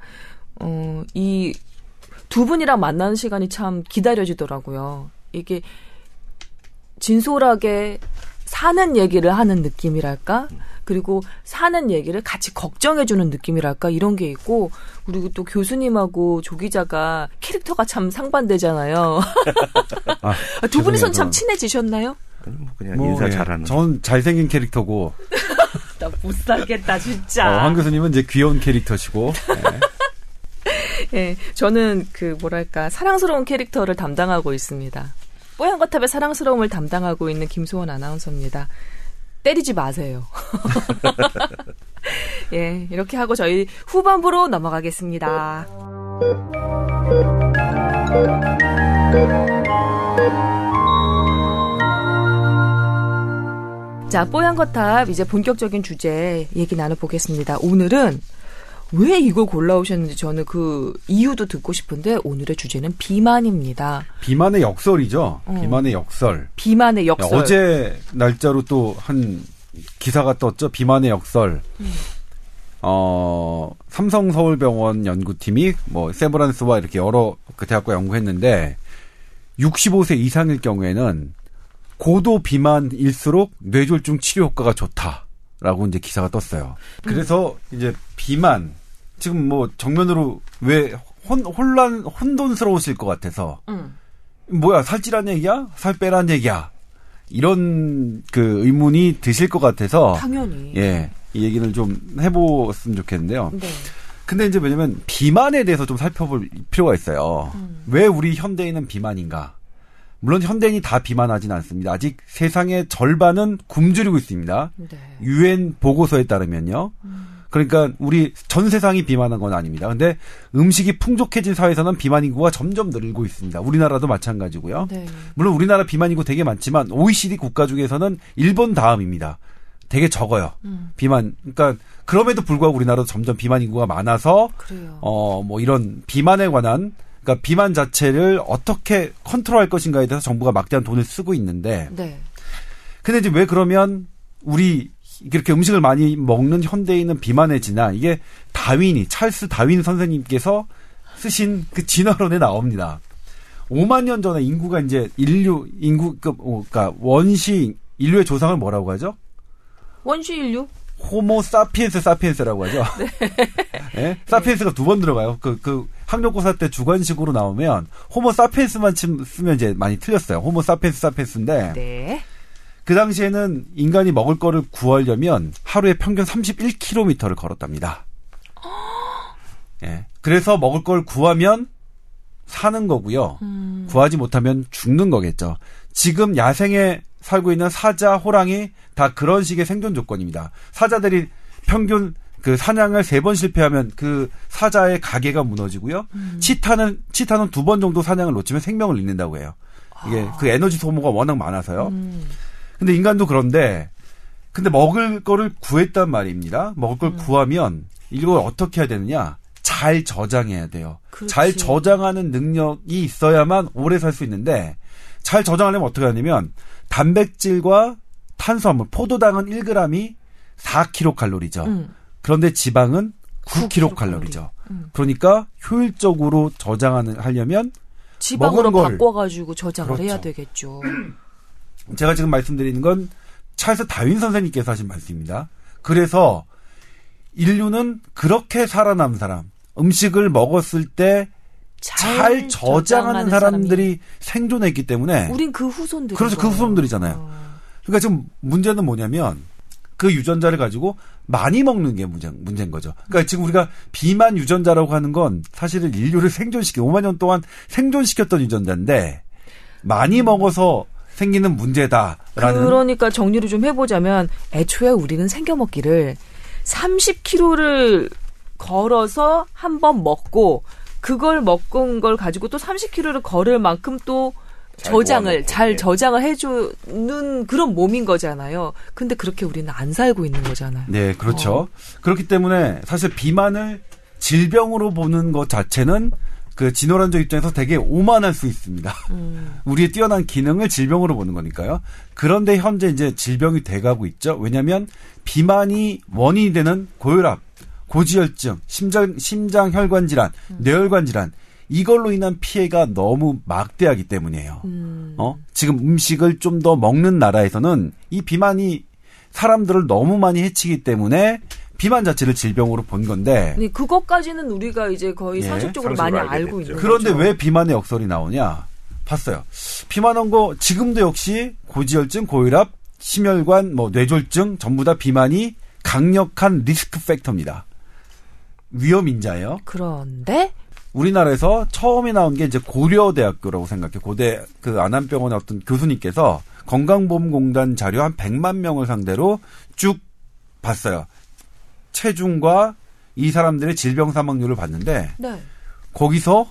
어 이 두 분이랑 만나는 시간이 참 기다려지더라고요. 이게 진솔하게 사는 얘기를 하는 느낌이랄까? 그리고 사는 얘기를 같이 걱정해주는 느낌이랄까? 이런 게 있고, 그리고 또 교수님하고 조 기자가 캐릭터가 참 상반되잖아요. 아, 두 분이선. 참 친해지셨나요? 아니, 뭐 그냥 뭐, 인사 예. 잘하는. 전 잘생긴 캐릭터고 나 못 살겠다, 진짜. 어, 황 교수님은 이제 귀여운 캐릭터시고 예, 저는 그 뭐랄까 사랑스러운 캐릭터를 담당하고 있습니다. 뽀얀 거탑의 사랑스러움을 담당하고 있는 김소원 아나운서입니다. 때리지 마세요. 예, 이렇게 하고 저희 후반부로 넘어가겠습니다. 자, 뽀얀 거탑 이제 본격적인 주제 얘기 나눠보겠습니다. 오늘은 왜 이걸 골라오셨는지 저는 그 이유도 듣고 싶은데 오늘의 주제는 비만입니다. 비만의 역설이죠. 어. 비만의 역설. 비만의 역설. 어제 날짜로 또 한 기사가 떴죠. 비만의 역설. 어, 삼성 서울병원 연구팀이 뭐 세브란스와 이렇게 여러 그 대학과 연구했는데 65세 이상일 경우에는 고도 비만일수록 뇌졸중 치료 효과가 좋다라고 이제 기사가 떴어요. 그래서 이제 비만 지금 뭐 정면으로 왜 혼, 혼란 혼돈스러우실 것 같아서 음. 뭐야 살찌란 얘기야? 살 빼란 얘기야? 이런 그 의문이 드실 것 같아서 당연히. 예. 이 얘기를 좀 해보았으면 좋겠는데요. 네. 근데 이제 왜냐면 비만에 대해서 좀 살펴볼 필요가 있어요. 음. 왜 우리 현대인은 비만인가? 물론 현대인이 다 비만하진 않습니다. 아직 세상의 절반은 굶주리고 있습니다. 네. 유엔 보고서에 따르면요. 그러니까 우리 전 세상이 비만한 건 아닙니다. 근데 음식이 풍족해진 사회에서는 비만 인구가 점점 늘고 있습니다. 우리나라도 마찬가지고요. 네. 물론 우리나라 비만 인구 되게 많지만 OECD 국가 중에서는 일본 다음입니다. 되게 적어요. 음. 비만. 그러니까 그럼에도 불구하고 우리나라도 점점 비만 인구가 많아서. 어 뭐 이런 비만에 관한 그러니까 비만 자체를 어떻게 컨트롤할 것인가에 대해서 정부가 막대한 돈을 쓰고 있는데 네. 근데 이제 왜 그러면 우리 이렇게 음식을 많이 먹는 현대인은 비만해지나 이게 다윈이 찰스 다윈 선생님께서 쓰신 그 진화론에 나옵니다. 5만 년 전에 인구가 이제 인류 인구 그 어, 그러니까 원시 인류의 조상을 뭐라고 하죠? 원시 인류? 호모 사피엔스 사피엔스라고 하죠. 예? 사피엔스가 두 번 들어가요. 그, 그, 학력고사 때 주관식으로 나오면, 호모 사피엔스만 침- 쓰면 이제 많이 틀렸어요. 호모 사피엔스 사피엔스인데, 네. 그 당시에는 인간이 먹을 거를 구하려면 하루에 평균 31km를 걸었답니다. 예. 그래서 먹을 걸 구하면 사는 거고요. 음. 구하지 못하면 죽는 거겠죠. 지금 야생에 살고 있는 사자, 호랑이 다 그런 식의 생존 조건입니다. 사자들이 평균 그 사냥을 세 번 실패하면 그 사자의 가게가 무너지고요. 치타는 치타는 두 번 정도 사냥을 놓치면 생명을 잃는다고 해요. 이게 그 에너지 소모가 워낙 많아서요. 음. 근데 인간도 그런데 근데 먹을 거를 구했단 말입니다. 먹을 걸 구하면 이걸 어떻게 해야 되느냐? 잘 저장해야 돼요. 그렇지. 잘 저장하는 능력이 있어야만 오래 살 수 있는데 잘 저장하려면 어떻게 하냐면 단백질과 탄수화물, 포도당은 1g이 4kcal죠. 음. 그런데 지방은 9kcal. 9kcal죠. 음. 그러니까 효율적으로 저장하는 하려면 지방으로 먹은 걸- 바꿔가지고 저장을 그렇죠. 해야 되겠죠. 제가 지금 말씀드리는 건 찰스 다윈 선생님께서 하신 말씀입니다. 그래서 인류는 그렇게 살아남은 사람, 음식을 먹었을 때 잘 저장하는 사람들이 생존했기 때문에 우린 그 후손들. 그렇죠. 그 후손들이잖아요. 어. 그러니까 지금 문제는 뭐냐면 그 유전자를 가지고 많이 먹는 게 문제, 문제인 거죠. 그러니까 지금 우리가 비만 유전자라고 하는 건 사실은 인류를 생존시켜 5만 년 동안 생존시켰던 유전자인데 많이 먹어서 생기는 문제다라는 그러니까 정리를 좀 해보자면 애초에 우리는 생겨먹기를 30kg를 걸어서 한 번 먹고 그걸 먹은 걸 가지고 또 30kg를 걸을 만큼 또잘 저장을 잘 예. 저장을 해주는 그런 몸인 거잖아요. 근데 그렇게 우리는 안 살고 있는 거잖아요. 네, 그렇죠. 그렇기 때문에 사실 비만을 질병으로 보는 것 자체는 그 진호란적 입장에서 되게 오만할 수 있습니다. 음. 우리의 뛰어난 기능을 질병으로 보는 거니까요. 그런데 현재 이제 질병이 돼가고 있죠. 왜냐하면 비만이 원인이 되는 고혈압, 고지혈증, 심장 심장 혈관 질환, 뇌혈관 질환 이걸로 인한 피해가 너무 막대하기 때문이에요. 음. 어? 지금 음식을 좀 더 먹는 나라에서는 이 비만이 사람들을 너무 많이 해치기 때문에 비만 자체를 질병으로 본 건데 근데 그것까지는 우리가 이제 거의 예, 상식적으로 많이 알고 됐죠. 있는 그런데 거죠. 왜 비만의 역설이 나오냐? 봤어요. 비만한 거 지금도 역시 고지혈증, 고혈압, 심혈관, 뭐 뇌졸중 전부 다 비만이 강력한 리스크 팩터입니다. 위험 인자예요. 그런데 우리나라에서 처음에 나온 게 이제 고려대학교라고 생각해. 고대 그 안암병원의 어떤 교수님께서 건강보험공단 자료 한 100만 명을 상대로 쭉 봤어요. 체중과 이 사람들의 질병 사망률을 봤는데 네. 거기서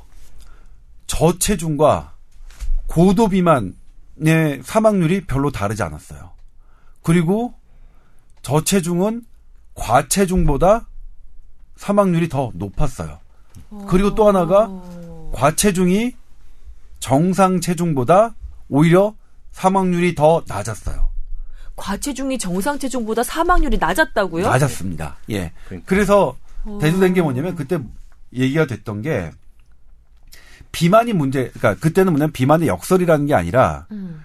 저체중과 고도 비만의 사망률이 별로 다르지 않았어요. 그리고 저체중은 과체중보다 사망률이 더 높았어요. 그리고 또 하나가 어. 과체중이 정상 체중보다 오히려 사망률이 더 낮았어요. 과체중이 정상 체중보다 사망률이 낮았다고요? 낮았습니다. 예. 그러니까. 그래서 어. 대두된 게 뭐냐면 그때 얘기가 됐던 게 비만이 문제, 그러니까 그때는 뭐냐면 비만의 역설이라는 게 아니라 음.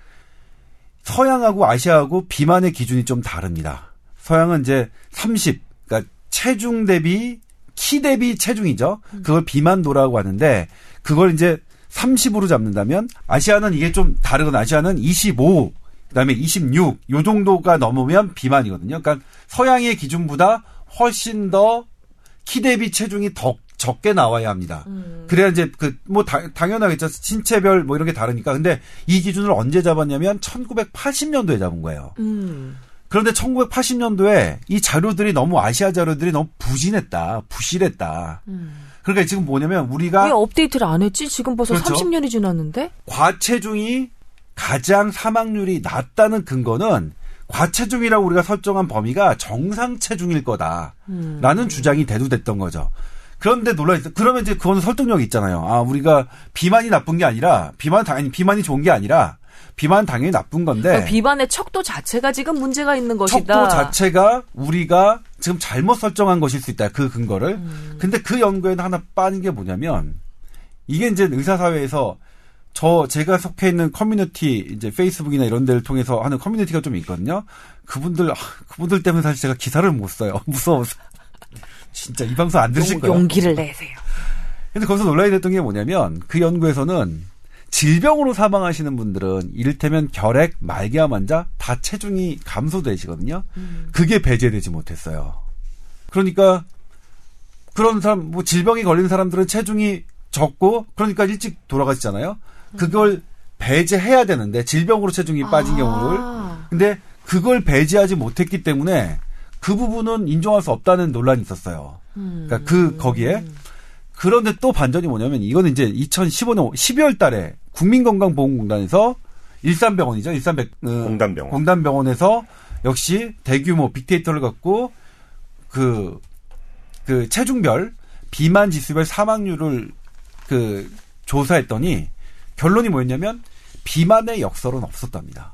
서양하고 아시아하고 비만의 기준이 좀 다릅니다. 서양은 이제 30, 그러니까 체중 대비 키 대비 체중이죠. 그걸 비만도라고 하는데 그걸 이제 30으로 잡는다면 아시아는 이게 좀 다르거나 아시아는 25, 그다음에 26, 요 정도가 넘으면 비만이거든요. 그러니까 서양의 기준보다 훨씬 더 키 대비 체중이 더 적게 나와야 합니다. 음. 그래야 이제 그 뭐 당연하겠죠. 신체별 뭐 이런 게 다르니까. 근데 이 기준을 언제 잡았냐면 1980년도에 잡은 거예요. 음. 그런데 1980년도에 이 자료들이 너무 아시아 자료들이 너무 부진했다, 부실했다. 음. 그러니까 지금 뭐냐면 왜 우리가 업데이트를 안 했지? 지금 벌써 그렇죠. 30년이 지났는데? 과체중이 가장 사망률이 낮다는 근거는 과체중이라고 우리가 설정한 범위가 정상 체중일 거다라는 음. 주장이 대두됐던 거죠. 그런데 놀라있어. 그러면 이제 그건 설득력이 있잖아요. 아, 우리가 비만이 나쁜 게 아니라 비만 당연히 비만이 좋은 게 아니라 비만 당연히 나쁜 건데 그러니까 비만의 척도 자체가 지금 문제가 있는 것이다. 척도 자체가 우리가 지금 잘못 설정한 것일 수 있다. 그 근거를. 음. 근데 그 연구에는 하나 빠진 게 뭐냐면 이게 이제 의사 사회에서 저 제가 속해 있는 커뮤니티 이제 페이스북이나 이런 데를 통해서 하는 커뮤니티가 좀 있거든요. 그분들 아, 그분들 때문에 사실 제가 기사를 못 써요. 무서워서. 진짜 이 방송 안 들으실 용, 거예요. 용기를 내세요. 근데 거기서 논란이 됐던 게 뭐냐면 그 연구에서는 질병으로 사망하시는 분들은 이를테면 결핵, 말기암 환자 다 체중이 감소되시거든요. 그게 배제되지 못했어요. 그러니까 그런 사람 뭐 질병이 걸린 사람들은 체중이 적고 그러니까 일찍 돌아가시잖아요. 그걸 배제해야 되는데 질병으로 체중이 빠진 아. 경우를 근데 그걸 배제하지 못했기 때문에 그 부분은 인정할 수 없다는 논란이 있었어요. 그러니까 그 거기에 그런데 또 반전이 뭐냐면 이거는 이제 2015년 12월 달에 국민건강보험공단에서 일산병원이죠. 일산백 어, 공단병원. 공단병원에서 역시 대규모 빅데이터를 갖고 그, 그 체중별 비만 지수별 사망률을 그 조사했더니 결론이 뭐였냐면 비만의 역설은 없었답니다.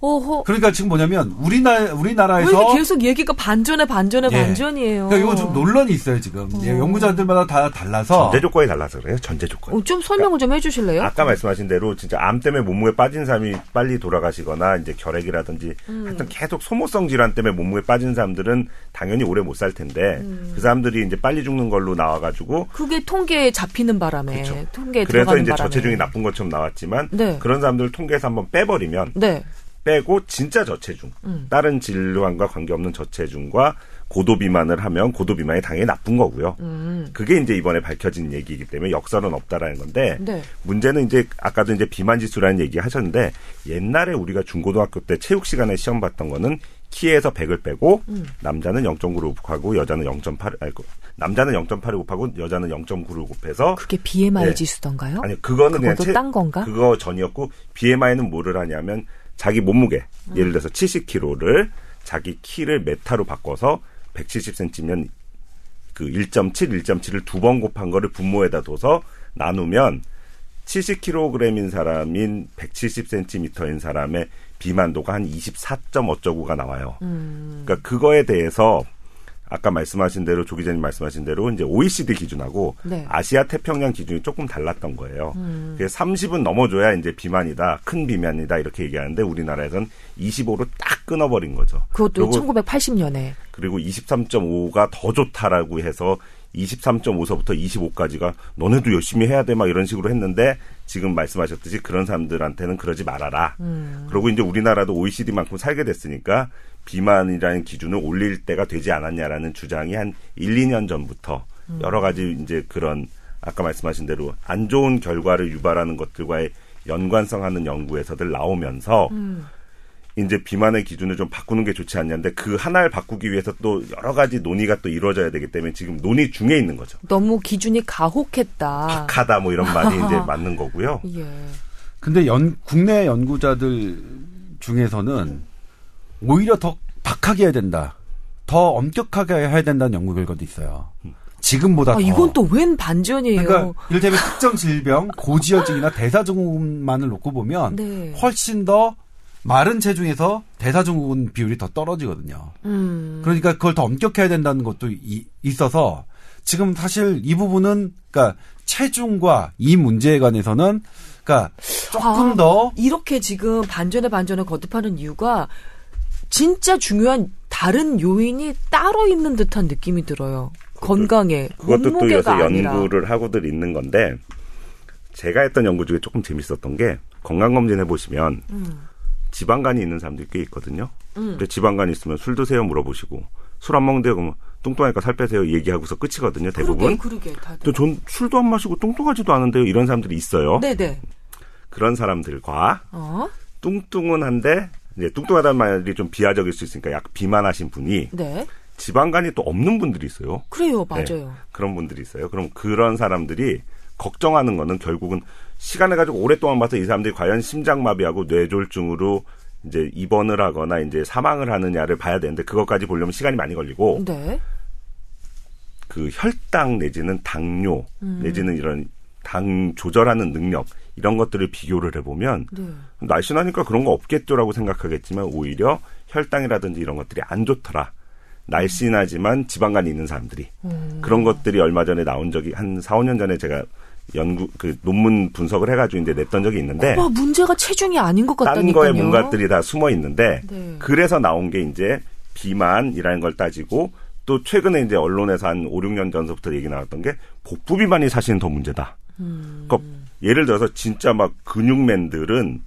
어허. 그러니까 지금 뭐냐면 우리나라 왜 우리나라에서 계속 얘기가 반전에 반전에 예. 반전이에요. 그러니까 이건 좀 논란이 있어요 지금 예, 연구자들마다 다 달라서 전제 조건이 달라서 그래요. 전제 조건. 어, 좀 설명을 좀 해주실래요? 아까 말씀하신 대로 진짜 암 때문에 몸무게 빠진 사람이 빨리 돌아가시거나 이제 결핵이라든지 음. 하여튼 계속 소모성 질환 때문에 몸무게 빠진 사람들은 당연히 오래 못 살 텐데 음. 그 사람들이 이제 빨리 죽는 걸로 나와가지고 그게 통계에 잡히는 바람에 그렇죠. 통계에 그래서 들어가는 이제 바람에. 저체중이 나쁜 것처럼 나왔지만 네. 그런 사람들 통계에서 한번 빼버리면 네. 빼고 진짜 저체중 음. 다른 질환과 관계없는 저체중과 고도 비만을 하면 고도 비만이 당연히 나쁜 거고요. 음. 그게 이제 이번에 밝혀진 얘기이기 때문에 역설은 없다라는 건데 네. 문제는 이제 아까도 이제 비만 지수라는 얘기 하셨는데 옛날에 우리가 중고등학교 때 체육 시간에 시험 봤던 거는 키에서 100을 빼고 음. 남자는 0.9를 곱하고 여자는 0.8 아니 그 남자는 0.8을 곱하고 여자는 0.9를 곱해서 그게 BMI 네. 지수던가요? 아니 그거는 그냥 그것도 딴 건가? 그거 전이었고 BMI는 뭐를 하냐면 자기 몸무게 음. 예를 들어서 70kg를 자기 키를 메타로 바꿔서 170cm면 그 1.7, 1.7을 두 번 곱한 거를 분모에다 둬서 나누면 70kg인 사람인 170cm인 사람의 비만도가 한 24점 어쩌고가 나와요. 음. 그러니까 그거에 대해서 아까 말씀하신 대로 조 기자님 말씀하신 대로 이제 OECD 기준하고 네. 아시아 태평양 기준이 조금 달랐던 거예요. 그래서 30은 넘어줘야 이제 비만이다, 큰 비만이다 이렇게 얘기하는데 우리나라에선 25로 딱 끊어버린 거죠. 그것도 그리고 1980년에. 그리고 23.5가 더 좋다라고 해서 23.5서부터 25까지가 너네도 열심히 해야 돼 막 이런 식으로 했는데 지금 말씀하셨듯이 그런 사람들한테는 그러지 말아라. 그리고 이제 우리나라도 OECD만큼 살게 됐으니까 비만이라는 기준을 올릴 때가 되지 않았냐라는 주장이 한 1, 2년 전부터 여러 가지 이제 그런 아까 말씀하신 대로 안 좋은 결과를 유발하는 것들과의 연관성 하는 연구에서들 나오면서 이제 비만의 기준을 좀 바꾸는 게 좋지 않냐는데 그 하나를 바꾸기 위해서 또 여러 가지 논의가 또 이루어져야 되기 때문에 지금 논의 중에 있는 거죠. 너무 기준이 가혹했다. 박하다 뭐 이런 말이 이제 맞는 거고요. 예. 근데 연, 국내 연구자들 중에서는 오히려 더 박하게 해야 된다. 더 엄격하게 해야 된다는 연구 결과도 있어요. 지금보다 아, 더. 이건 또 웬 반전이에요? 그러니까 이를테면 특정 질병, 고지혈증이나 대사증후군만을 놓고 보면 네. 훨씬 더 마른 체중에서 대사증후군 비율이 더 떨어지거든요. 음. 그러니까 그걸 더 엄격해야 된다는 것도 이- 있어서 지금 사실 이 부분은 그러니까 체중과 이 문제에 관해서는 그러니까 조금 아, 더 이렇게 지금 반전에 반전을 거듭하는 이유가 진짜 중요한 다른 요인이 따로 있는 듯한 느낌이 들어요. 건강에 그것도 또 요새 아니라. 연구를 하고들 있는 건데 제가 했던 연구 중에 조금 재밌었던 게 건강 검진 해 보시면 음. 지방간이 있는 사람들이 꽤 있거든요. 근데 지방간이 있으면 술 드세요 물어보시고 술 안 먹는데요 그러면 뚱뚱하니까 살 빼세요 얘기하고서 끝이거든요 대부분. 그러게, 그러게 다들. 또전 술도 안 마시고 뚱뚱하지도 않은데요 이런 사람들이 있어요. 네네. 그런 사람들과 어? 뚱뚱은 한데 이제 뚱뚱하다는 말이 좀 비하적일 수 있으니까 약 비만하신 분이 네. 지방간이 또 없는 분들이 있어요. 그래요, 네, 맞아요. 그런 분들이 있어요. 그럼 그런 사람들이 걱정하는 거는 결국은 시간을 가지고 오랫동안 봐서 이 사람들이 과연 심장마비하고 뇌졸중으로 이제 입원을 하거나 이제 사망을 하느냐를 봐야 되는데 그것까지 보려면 시간이 많이 걸리고 네. 그 혈당 내지는 당뇨 음. 내지는 이런 당 조절하는 능력 이런 것들을 비교를 해보면 네. 날씬하니까 그런 거 없겠죠라고 생각하겠지만 오히려 혈당이라든지 이런 것들이 안 좋더라. 날씬하지만 지방간이 있는 사람들이 음. 그런 것들이 얼마 전에 나온 적이 한 4, 5년 전에 제가 연구 그 논문 분석을 해가지고 이제 냈던 적이 있는데 와, 문제가 체중이 아닌 것딴 같다니까요. 거에 뭔가들이 다 숨어 있는데 네. 그래서 나온 게 이제 비만이라는 걸 따지고 또 최근에 이제 언론에서 한 5, 6년 전서부터 얘기 나왔던 게 복부 비만이 사실은 더 문제다. 음. 그러니까 예를 들어서 진짜 막 근육맨들은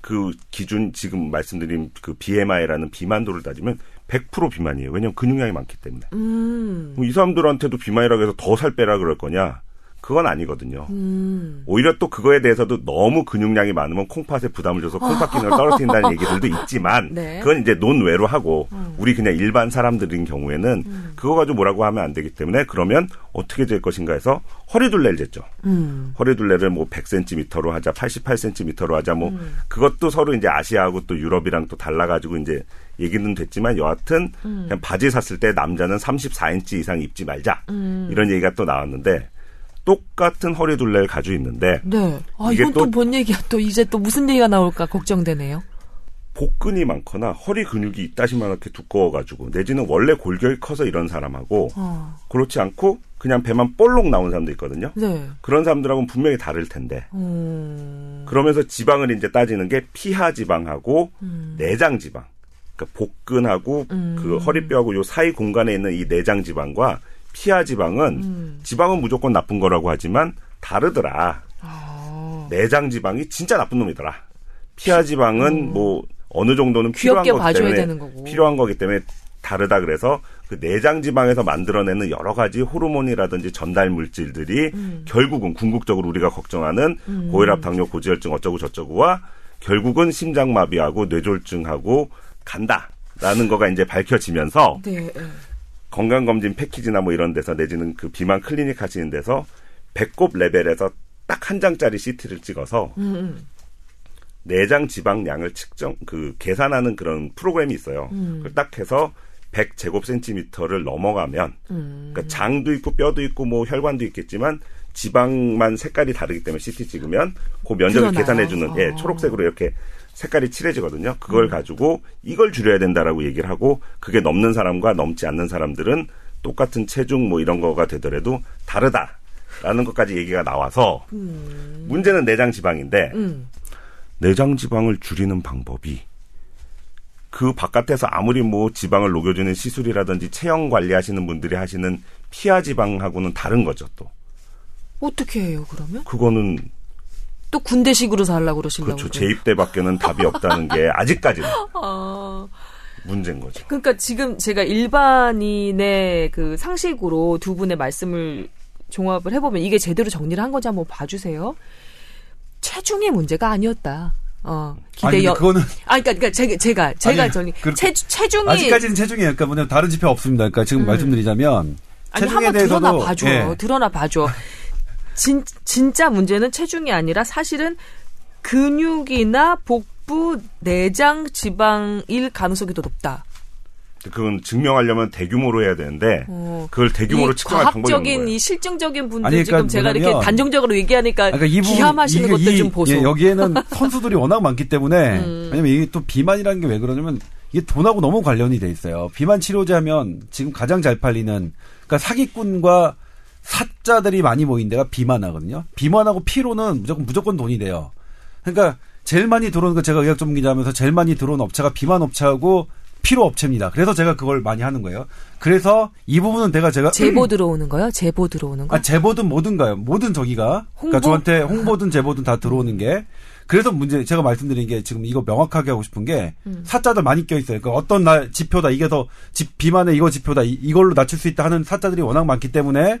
그 기준 지금 말씀드린 그 BMI라는 비만도를 따지면 100% 비만이에요. 왜냐하면 근육량이 많기 때문에. 음. 이 사람들한테도 비만이라고 해서 더 살 빼라 그럴 거냐? 그건 아니거든요. 음. 오히려 또 그거에 대해서도 너무 근육량이 많으면 콩팥에 부담을 줘서 콩팥 기능을 떨어뜨린다는 얘기들도 있지만 네. 그건 이제 논외로 하고 우리 그냥 일반 사람들인 경우에는 그거 가지고 뭐라고 하면 안 되기 때문에 그러면 어떻게 될 것인가 해서 허리둘레를 쟀죠. 음. 허리둘레를 뭐 100cm로 하자, 88cm로 하자, 뭐 그것도 서로 이제 아시아하고 또 유럽이랑 또 달라가지고 이제 얘기는 됐지만 여하튼 그냥 바지 샀을 때 남자는 34인치 이상 입지 말자 이런 얘기가 또 나왔는데 똑같은 허리 둘레를 가지고 있는데 네. 아, 이게 이건 또 뭔 얘기야? 또 이제 또 무슨 얘기가 나올까 걱정되네요. 복근이 많거나 허리 근육이 이따시만하게 두꺼워가지고 내지는 원래 골격이 커서 이런 사람하고 어. 그렇지 않고 그냥 배만 볼록 나온 사람도 있거든요. 네. 그런 사람들하고는 분명히 다를 텐데 음. 그러면서 지방을 이제 따지는 게 피하 지방하고 음. 내장 지방. 그러니까 복근하고 음. 그 허리뼈하고 요 사이 공간에 있는 이 내장 지방과 피하 지방은 음. 지방은 무조건 나쁜 거라고 하지만 다르더라. 아. 내장 지방이 진짜 나쁜 놈이더라. 피하 지방은 뭐 어느 정도는 필요한 거기 때문에. 필요한 거기 때문에 다르다 그래서 그 내장 지방에서 만들어내는 여러 가지 호르몬이라든지 전달 물질들이 음. 결국은 궁극적으로 우리가 걱정하는 고혈압, 당뇨, 고지혈증 어쩌고 저쩌고와 결국은 심장마비하고 뇌졸중하고 간다라는 거가 이제 밝혀지면서 네. 네. 건강검진 패키지나 뭐 이런 데서 내지는 그 비만 클리닉 하시는 데서 배꼽 레벨에서 딱 한 장짜리 CT를 찍어서 음. 내장 지방량을 측정 그 계산하는 그런 프로그램이 있어요. 음. 그걸 딱 해서 100 제곱센티미터를 넘어가면 음. 그러니까 장도 있고 뼈도 있고 뭐 혈관도 있겠지만 지방만 색깔이 다르기 때문에 CT 찍으면 그 면적을? 계산해 주는 예, 아. 초록색으로 이렇게 색깔이 칠해지거든요. 그걸 음. 가지고 이걸 줄여야 된다라고 얘기를 하고 그게 넘는 사람과 넘지 않는 사람들은 똑같은 체중 뭐 이런 거가 되더라도 다르다 라는 것까지 얘기가 나와서 문제는 내장 지방인데 음. 내장 지방을 줄이는 방법이 그 바깥에서 아무리 뭐 지방을 녹여주는 시술이라든지 체형 관리하시는 분들이 하시는 피하 지방하고는 다른 거죠 또. 어떻게 해요, 그러면? 그거는 또 군대식으로 살라고 그러시려고. 그렇죠. 그래요? 재입대 밖에는 답이 없다는 게 아직까지는 아. 문제인 거죠. 그러니까 지금 제가 일반인의 그 상식으로 두 분의 말씀을 종합을 해보면 이게 제대로 정리를 한 건지 한번 봐주세요. 체중의 문제가 아니었다. 어, 기대 여. 그거는 아, 그러니까, 그러니까 제가 제가 제가 아니, 저기 그렇게- 체, 체중이 아직까지는 체중이에요. 그러니까 뭐냐면 다른 지표 없습니다. 그러니까 지금 말씀드리자면 음. 아니 체중에 한번 대해서도 드러나 봐줘. 예. 드러나 봐줘. 진 진짜 문제는 체중이 아니라 사실은 근육이나 복부 내장 지방일 가능성이 더 높다. 그건 증명하려면 대규모로 해야 되는데 어. 그걸 대규모로 이 측정할 방법이 없는 과학적인 거예요. 이 실증적인 분들 아니, 지금 그러니까 제가 이렇게 단정적으로 얘기하니까 그러니까 이 부분 기함하시는 이게 것들 이- 좀 보소. 예, 여기에는 선수들이 워낙 많기 때문에 음. 왜냐면 이게 또 비만이라는 게 왜 그러냐면 이게 돈하고 너무 관련이 돼 있어요. 비만 치료제 하면 지금 가장 잘 팔리는 그러니까 사기꾼과 사자들이 많이 모인 데가 비만하거든요. 비만하고 피로는 무조건 무조건 돈이 돼요. 그러니까 제일 많이 들어오는 거 제가 의학 전문 기자하면서 제일 많이 들어오는 업체가 비만 업체하고 피로 업체입니다. 그래서 제가 그걸 많이 하는 거예요. 그래서 이 부분은 내가 제가 제보 들어오는 거요? 제보 들어오는 거? 아, 제보든 뭐든가요. 모든 저기가. 홍보? 그러니까 저한테 홍보든 제보든 다 들어오는 게. 그래서 문제, 제가 말씀드린 게 지금 이거 명확하게 하고 싶은 게 음. 사자들 많이 껴 있어요. 그러니까 어떤 날 지표다. 이게 더 지- 비만의 이거 지표다. 이, 이걸로 낮출 수 있다 하는 사자들이 워낙 많기 때문에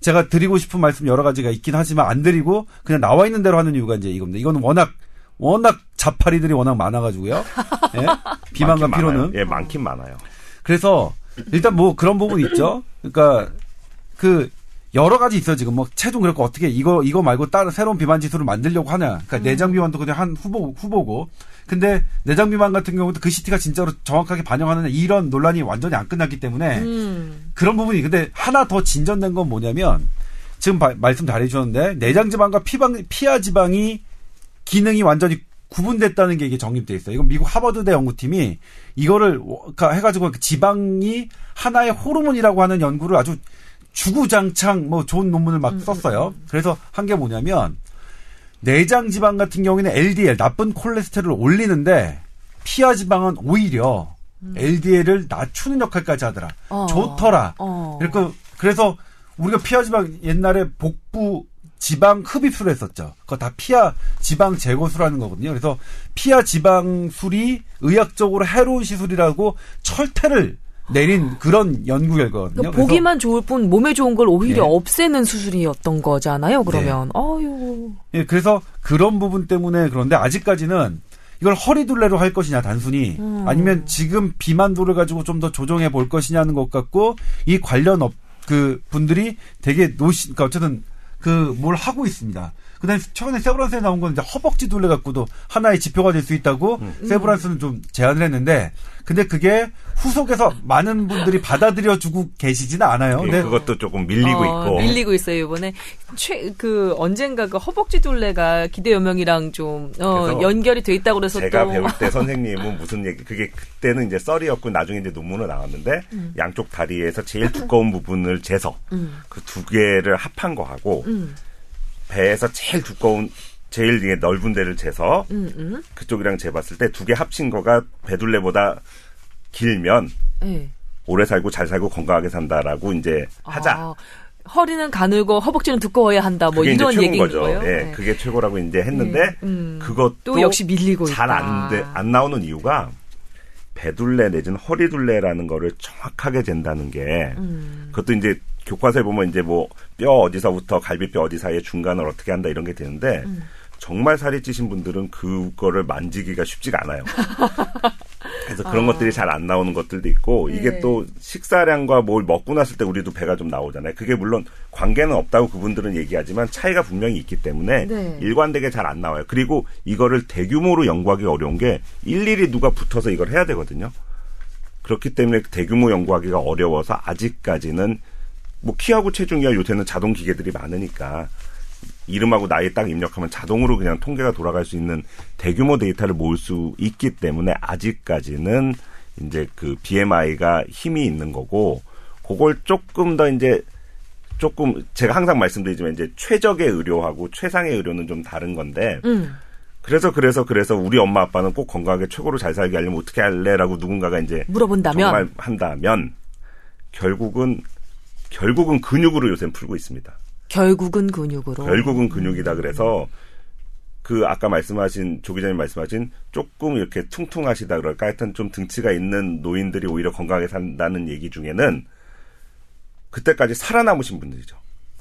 제가 드리고 싶은 말씀 여러 가지가 있긴 하지만 안 드리고 그냥 나와 있는 대로 하는 이유가 이제 이겁니다. 이거는 워낙, 워낙 자파리들이 워낙 많아가지고요. 예? 비만과 피로는. 많아요. 예, 많긴 많아요. 그래서 일단 뭐 그런 부분이 있죠. 그러니까 그 여러 가지 있어 요 지금 뭐 체중 그렇고 어떻게 이거 이거 말고 다른 새로운 비만 지수를 만들려고 하냐. 그러니까 내장 비만도 그냥 한 후보 후보고. 근데 내장 비만 같은 경우도 그 CT가 진짜로 정확하게 반영하느냐 이런 논란이 완전히 안 끝났기 때문에 음. 그런 부분이 근데 하나 더 진전된 건 뭐냐면 지금 바- 말씀 잘 해 주셨는데 내장 지방과 피방 피하 지방이 기능이 완전히 구분됐다는 게 이게 정립돼 있어요. 이건 미국 하버드대 연구팀이 이거를 워- 그러니까 해가지고 그 지방이 하나의 호르몬이라고 하는 연구를 아주 주구장창 뭐 좋은 논문을 막 썼어요. 그래서 한 게 뭐냐면 내장 지방 같은 경우에는 LDL 나쁜 콜레스테롤을 올리는데 피하 지방은 오히려 LDL을 낮추는 역할까지 하더라. 어. 좋더라. 어. 그러니까 그래서 우리가 피하 지방 옛날에 복부 지방 흡입술을 했었죠. 그거 다 피하 지방 제거술하는 거거든요. 그래서 피하 지방술이 의학적으로 해로운 시술이라고 철퇴를 내린 그런 연구 결과거든요. 그러니까 보기만 좋을 뿐 몸에 좋은 걸 오히려 예. 없애는 수술이었던 거잖아요. 그러면 네. 아유. 예, 그래서 그런 부분 때문에 그런데 아직까지는 이걸 허리둘레로 할 것이냐 단순히 음. 아니면 지금 비만도를 가지고 좀 더 조정해 볼 것이냐는 것 같고 이 관련 업 그 분들이 되게 노시 그러니까 어쨌든 그 뭘 하고 있습니다. 그다음에 최근에 세브란스에 나온 건 이제 허벅지 둘레 갖고도 하나의 지표가 될 수 있다고 음. 세브란스는 좀 제안을 했는데 근데 그게 후속에서 많은 분들이 받아들여 주고 계시지는 않아요. 예, 근데 그것도 조금 밀리고 어, 있고. 밀리고 있어요 이번에 최 그 언젠가 그 허벅지 둘레가 기대 여명이랑 좀 어, 연결이 돼 있다고 그래서 제가 또 배울 때 선생님은 무슨 얘기 그게 그때는 이제 썰이었고 나중에 이제 논문으로 나왔는데 음. 양쪽 다리에서 제일 두꺼운 부분을 재서 그두 개를 합한 거하고 음. 배에서 제일 두꺼운 제일 이게 넓은 데를 재서 음, 음. 그쪽이랑 재봤을 때 두 개 합친 거가 배둘레보다 길면 예. 오래 살고 잘 살고 건강하게 산다라고 이제 하자. 아, 허리는 가늘고 허벅지는 두꺼워야 한다. 뭐 이런 얘기인 거죠. 거예요. 예, 네. 그게 최고라고 이제 했는데 음, 음. 그것도 또 역시 밀리고 잘 있다. 안 돼, 안 나오는 이유가 배둘레 내지는 허리둘레라는 거를 정확하게 잰다는 게 음. 그것도 이제 교과서에 보면 이제 뭐 뼈 어디서부터 갈비뼈 어디 사이에 중간을 어떻게 한다 이런 게 되는데 음. 정말 살이 찌신 분들은 그거를 만지기가 쉽지가 않아요. 그래서 그런 아. 것들이 잘 안 나오는 것들도 있고 이게 네. 또 식사량과 뭘 먹고 났을 때 우리도 배가 좀 나오잖아요. 그게 물론 관계는 없다고 그분들은 얘기하지만 차이가 분명히 있기 때문에 네. 일관되게 잘 안 나와요. 그리고 이거를 대규모로 연구하기 어려운 게 일일이 누가 붙어서 이걸 해야 되거든요. 그렇기 때문에 대규모 연구하기가 어려워서 아직까지는 뭐 키하고 체중이야 요새는 자동 기계들이 많으니까 이름하고 나이 딱 입력하면 자동으로 그냥 통계가 돌아갈 수 있는 대규모 데이터를 모을 수 있기 때문에 아직까지는 이제 그 BMI가 힘이 있는 거고 그걸 조금 더 이제 조금 제가 항상 말씀드리지만 이제 최적의 의료하고 최상의 의료는 좀 다른 건데 음. 그래서 그래서 그래서 우리 엄마 아빠는 꼭 건강하게 최고로 잘 살게 하려면 어떻게 할래라고 누군가가 이제 물어본다면 정말 한다면 결국은 결국은 근육으로 요새 풀고 있습니다. 결국은 근육으로. 결국은 근육이다 그래서 그 아까 말씀하신 조 기자님 말씀하신 조금 이렇게 퉁퉁하시다 그럴까 하여튼 좀 등치가 있는 노인들이 오히려 건강하게 산다는 얘기 중에는 그때까지 살아남으신 분들이죠.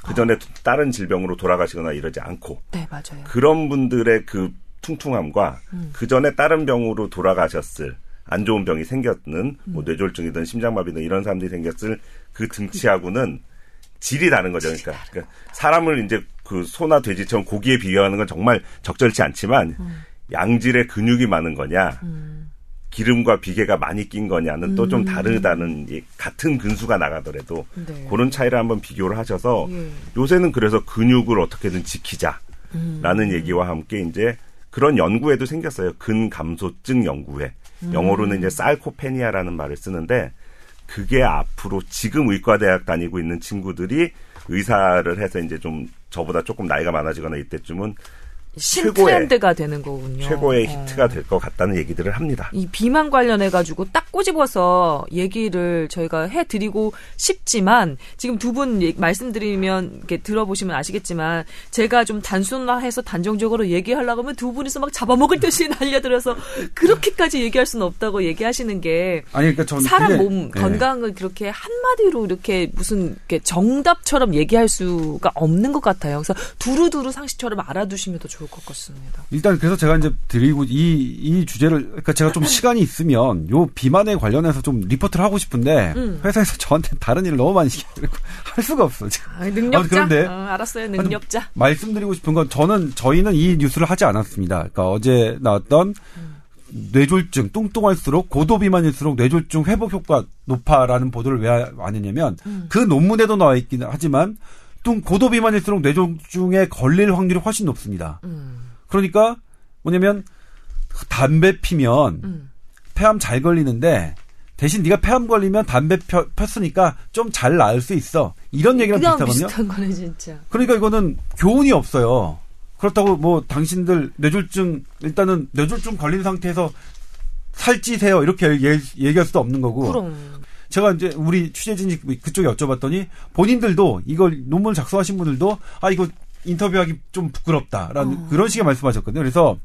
그 전에 다른 질병으로 돌아가시거나 이러지 않고 네 맞아요. 그런 분들의 그 퉁퉁함과 그 전에 다른 병으로 돌아가셨을 안 좋은 병이 생겼는 뭐 뇌졸중이든 심장마비든 이런 사람들이 생겼을 그 등치하고는 질이 다른 거죠. 그러니까, 그러니까 사람을 이제 그 소나 돼지처럼 고기에 비교하는 건 정말 적절치 않지만 양질의 근육이 많은 거냐 기름과 비계가 많이 낀 거냐는 또좀 다르다는 이 같은 근수가 나가더라도 네. 그런 차이를 한번 비교를 하셔서 예. 요새는 그래서 근육을 어떻게든 지키자라는 음. 얘기와 함께 이제 그런 연구에도 생겼어요. 근감소증 연구회. 음. 영어로는 이제 살코페니아라는 말을 쓰는데 그게 앞으로 지금 의과대학 다니고 있는 친구들이 의사를 해서 이제 좀 저보다 조금 나이가 많아지거나 이때쯤은 신트렌드가 되는 거군요. 최고의 어. 히트가 될것 같다는 얘기들을 합니다. 이 비만 관련해 가지고 딱 꼬집어서 얘기를 저희가 해드리고 싶지만 지금 두 분 말씀드리면 이렇게 들어보시면 아시겠지만 제가 좀 단순화해서 단정적으로 얘기하려고 하면 두 분이서 막 잡아먹을 듯이 날려들어서 그렇게까지 얘기할 수는 없다고 얘기하시는 게 아니 그러니까 저는 사람 그게- 몸 네. 건강을 그렇게 한마디로 이렇게 무슨 이렇게 정답처럼 얘기할 수가 없는 것 같아요. 그래서 두루두루 상식처럼 알아두시면 더 좋을 것 같습니다. 일단 그래서 제가 이제 드리고 이, 이 주제를 그러니까 제가 좀 시간이 있으면 요 비만에 관련해서 좀 리포트를 하고 싶은데 음. 회사에서 저한테 다른 일을 너무 많이 시키고 할 수가 없어. 지금. 아, 능력자. 아, 그런데 어, 알았어요, 능력자. 말씀드리고 싶은 건 저는 저희는 이 뉴스를 하지 않았습니다. 그러니까 어제 나왔던 뇌졸중 뚱뚱할수록 고도 비만일수록 뇌졸중 회복 효과 높아라는 보도를 왜 안 했냐면 그 논문에도 나와 있긴 하지만 뚱 고도 비만일수록 뇌졸중에 걸릴 확률이 훨씬 높습니다. 음. 그러니까 뭐냐면 담배 피면 음. 폐암 잘 걸리는데 대신 네가 폐암 걸리면 담배 펴, 폈으니까 좀 잘 나을 수 있어. 이런 얘기랑 그냥 비슷하거든요. 비슷한 거네 진짜. 그러니까 이거는 교훈이 없어요. 그렇다고 뭐 당신들 뇌졸중 일단은 뇌졸중 걸린 상태에서 살찌세요 이렇게 얘기- 얘기할 수도 없는 거고. 그럼. 제가 이제 우리 취재진이 그쪽에 여쭤봤더니 본인들도 이걸 논문 작성하신 분들도 아 이거 인터뷰하기 좀 부끄럽다라는 어. 그런 식의 말씀하셨거든요. 그래서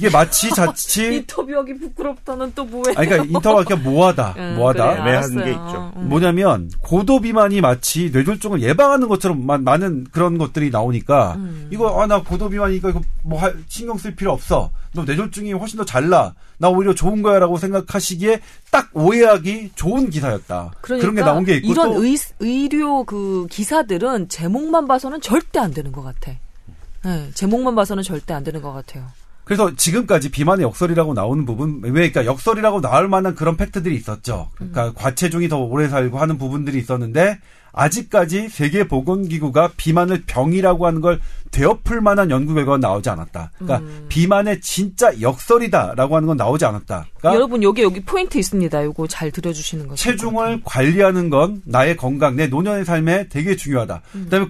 이게 마치 자칫 인터뷰하기 부끄럽다는 또 뭐예요? 아니 그러니까 인터뷰하기가 뭐하다 음, 뭐하다 그래요. 애매한 알았어요. 게 있죠. 음. 뭐냐면 고도 비만이 마치 뇌졸중을 예방하는 것처럼 마- 많은 그런 것들이 나오니까 음. 이거 아나 고도 비만이니까 이거 뭐 할- 신경 쓸 필요 없어. 너 뇌졸중이 훨씬 더 잘나. 나 오히려 좋은 거야라고 생각하시기에 딱 오해하기 좋은 기사였다. 그러니까 그런 게 나온 게 있고 이런 또 의, 의료 그 기사들은 제목만 봐서는 절대 안 되는 것 같아. 네, 제목만 봐서는 절대 안 되는 것 같아요. 그래서 지금까지 비만의 역설이라고 나오는 부분, 왜, 그러니까 역설이라고 나올 만한 그런 팩트들이 있었죠. 그러니까 음. 과체중이 더 오래 살고 하는 부분들이 있었는데, 아직까지 세계보건기구가 비만을 병이라고 하는 걸 되엎을 만한 연구 결과가 나오지 않았다. 그러니까 음. 비만의 진짜 역설이다라고 하는 건 나오지 않았다. 그러니까 여러분 여기 여기 포인트 있습니다. 이거 잘 들어주시는 거죠. 체중을 관리하는 건 나의 건강, 내 노년의 삶에 되게 중요하다. 음. 그다음에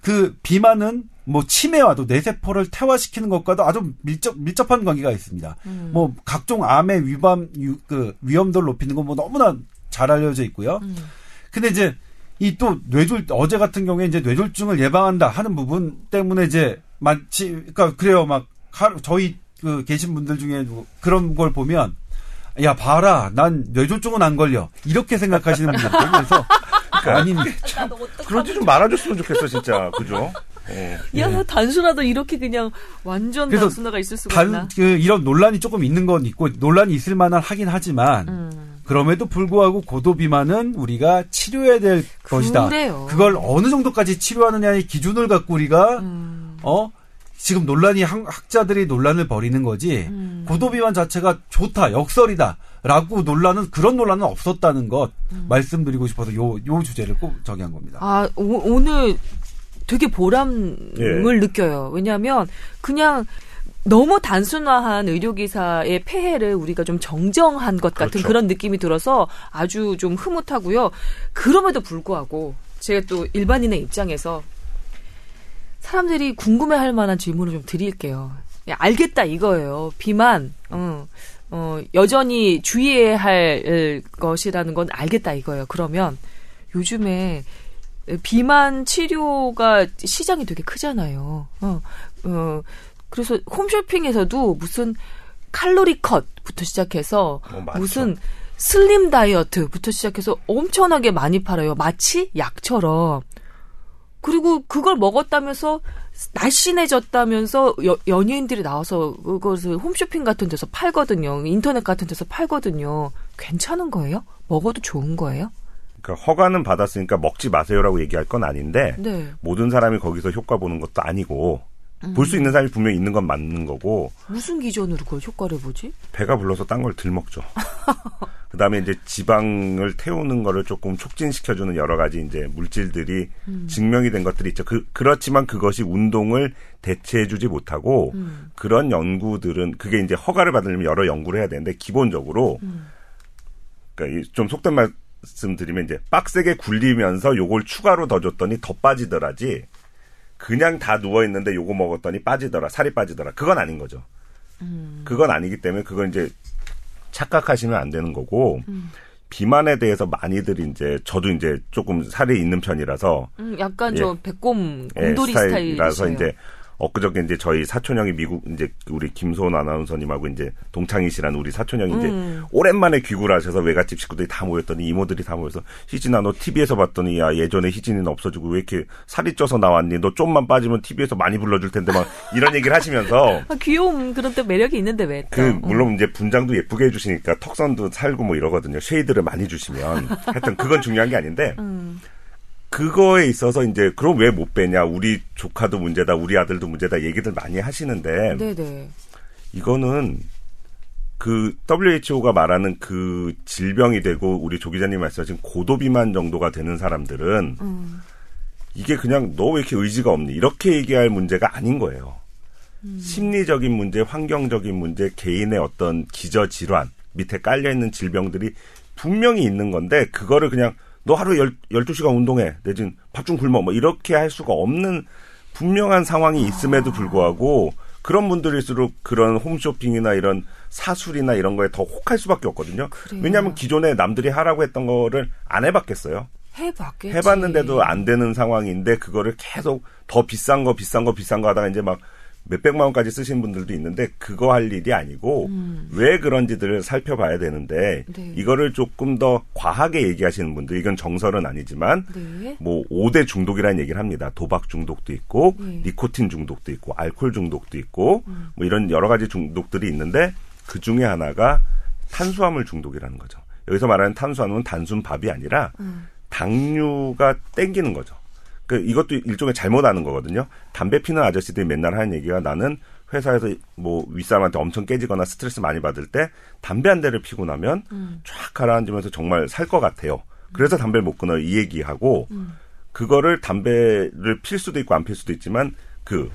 그 비만은 뭐 치매와도 뇌세포를 퇴화시키는 것과도 아주 밀접 밀접한 관계가 있습니다. 음. 뭐 각종 암의 위험 유- 그 위험도를 높이는 건 뭐 너무나 잘 알려져 있고요. 음. 근데 이제 이 또 뇌졸 어제 같은 경우에 이제 뇌졸중을 예방한다 하는 부분 때문에 이제 마치 그러니까 그래요 막 하루 저희 그 계신 분들 중에 뭐 그런 걸 보면 야 봐라 난 뇌졸중은 안 걸려 이렇게 생각하시는 분들 그래서 아니 그러지 좀 말아줬으면 좋겠어, 진짜. 그죠? 예. 야 단순하다 이렇게 그냥 완전 단순화가 있을 수가 있나? 단, 그, 이런 논란이 조금 있는 건 있고, 논란이 있을 만한 하긴 하지만, 음. 그럼에도 불구하고 고도 비만은 우리가 치료해야 될 것이다. 그래요. 그걸 어느 정도까지 치료하느냐의 기준을 갖고 우리가, 음. 어? 지금 논란이, 학- 학자들이 논란을 벌이는 거지, 음. 고도 비만 자체가 좋다, 역설이다, 라고 논란은, 그런 논란은 없었다는 것, 말씀드리고 싶어서 요, 요 주제를 꼭 정의한 겁니다. 아 오, 오늘 되게 보람을 예. 느껴요. 왜냐하면 그냥 너무 단순화한 의료기사의 폐해를 우리가 좀 정정한 것 같은 그렇죠. 그런 느낌이 들어서 아주 좀 흐뭇하고요. 그럼에도 불구하고 제가 또 일반인의 입장에서 사람들이 궁금해할 만한 질문을 좀 드릴게요. 야, 알겠다 이거예요. 비만, 어, 어, 여전히 주의해야 할 것이라는 건 알겠다 이거예요. 그러면 요즘에 비만 치료가 시장이 되게 크잖아요. 어, 어, 그래서 홈쇼핑에서도 무슨 칼로리 컷부터 시작해서 어. 무슨 슬림 다이어트부터 시작해서 엄청나게 많이 팔아요. 마치 약처럼. 그리고 그걸 먹었다면서 날씬해졌다면서 여- 연예인들이 나와서 그것을 홈쇼핑 같은 데서 팔거든요. 인터넷 같은 데서 팔거든요. 괜찮은 거예요? 먹어도 좋은 거예요? 그러니까 허가는 받았으니까 먹지 마세요라고 얘기할 건 아닌데, 네. 모든 사람이 거기서 효과 보는 것도 아니고, 볼수 있는 사람이 분명히 있는 건 맞는 거고, 무슨 기준으로 그걸 효과를 보지? 배가 불러서 딴걸덜 먹죠. 그 다음에 이제 지방을 태우는 거를 조금 촉진시켜 주는 여러 가지 이제 물질들이 증명이 된 것들이 있죠. 그, 그렇지만 그것이 운동을 대체해 주지 못하고 그런 연구들은 그게 이제 허가를 받으려면 여러 연구를 해야 되는데 기본적으로 그러니까 이좀 속된 말 씀 드리면 이제 빡세게 굴리면서 요걸 추가로 더 줬더니 더 빠지더라지 그냥 다 누워 있는데 요거 먹었더니 빠지더라 살이 빠지더라 그건 아닌 거죠. 그건 아니기 때문에 그건 이제 착각하시면 안 되는 거고 비만에 대해서 많이들 이제 저도 이제 조금 살이 있는 편이라서 음, 약간 예. 좀 배꼽 예, 곰돌이 스타일이라서 스타일이세요. 이제 엊그저께 이제 저희 사촌 형이 미국 이제 우리 김소은 아나운서님하고 이제 동창이시라는 우리 사촌 형이 이제 음. 오랜만에 귀국을 하셔서 외갓집 식구들이 다 모였더니 이모들이 다 모여서 희진아 너 TV에서 봤더니 야 예전에 희진이는 없어지고 왜 이렇게 살이 쪄서 나왔니 너 좀만 빠지면 TV에서 많이 불러줄 텐데 막 이런 얘기를 하시면서 아, 귀여움 그런 때 매력이 있는데 왜? 또? 그 물론 이제 분장도 예쁘게 해주시니까 턱선도 살고 뭐 이러거든요. shade를 많이 주시면 하여튼 그건 중요한 게 아닌데 음. 그거에 있어서 이제 그럼 왜 못 빼냐? 우리 조카도 문제다, 우리 아들도 문제다 얘기들 많이 하시는데 네네. 이거는 그 WHO가 말하는 그 질병이 되고 우리 조 기자님 말씀하신 고도비만 정도가 되는 사람들은 음. 이게 그냥 너 왜 이렇게 의지가 없니? 이렇게 얘기할 문제가 아닌 거예요. 심리적인 문제, 환경적인 문제, 개인의 어떤 기저 질환 밑에 깔려 있는 질병들이 분명히 있는 건데 그거를 그냥 너 하루에 열, 12시간 운동해. 내진 밥 좀 굶어. 뭐 이렇게 할 수가 없는 분명한 상황이 있음에도 불구하고 그런 분들일수록 그런 홈쇼핑이나 이런 사술이나 이런 거에 더 혹할 수밖에 없거든요. 그래요. 왜냐하면 기존에 남들이 하라고 했던 거를 안 해봤겠어요. 해봤겠지. 해봤는데도 안 되는 상황인데 그거를 계속 더 비싼 거 비싼 거 비싼 거 하다가 이제 막 몇백만 원까지 쓰신 분들도 있는데 그거 할 일이 아니고 왜 그런지들을 살펴봐야 되는데 음. 네. 이거를 조금 더 과하게 얘기하시는 분들 이건 정설은 아니지만 네. 뭐 5대 중독이라는 얘기를 합니다. 도박 중독도 있고 네. 니코틴 중독도 있고 알코올 중독도 있고 뭐 이런 여러 가지 중독들이 있는데 그 중에 하나가 탄수화물 중독이라는 거죠. 여기서 말하는 탄수화물은 단순 밥이 아니라 당류가 땡기는 거죠. 그 이것도 일종의 잘못하는 거거든요. 담배 피는 아저씨들이 맨날 하는 얘기가 나는 회사에서 뭐 윗사람한테 엄청 깨지거나 스트레스 많이 받을 때 담배 한 대를 피고 나면 음. 쫙 가라앉으면서 정말 살 것 같아요. 그래서 담배를 못 끊어요. 이 얘기하고 음. 그거를 담배를 필 수도 있고 안 필 수도 있지만 그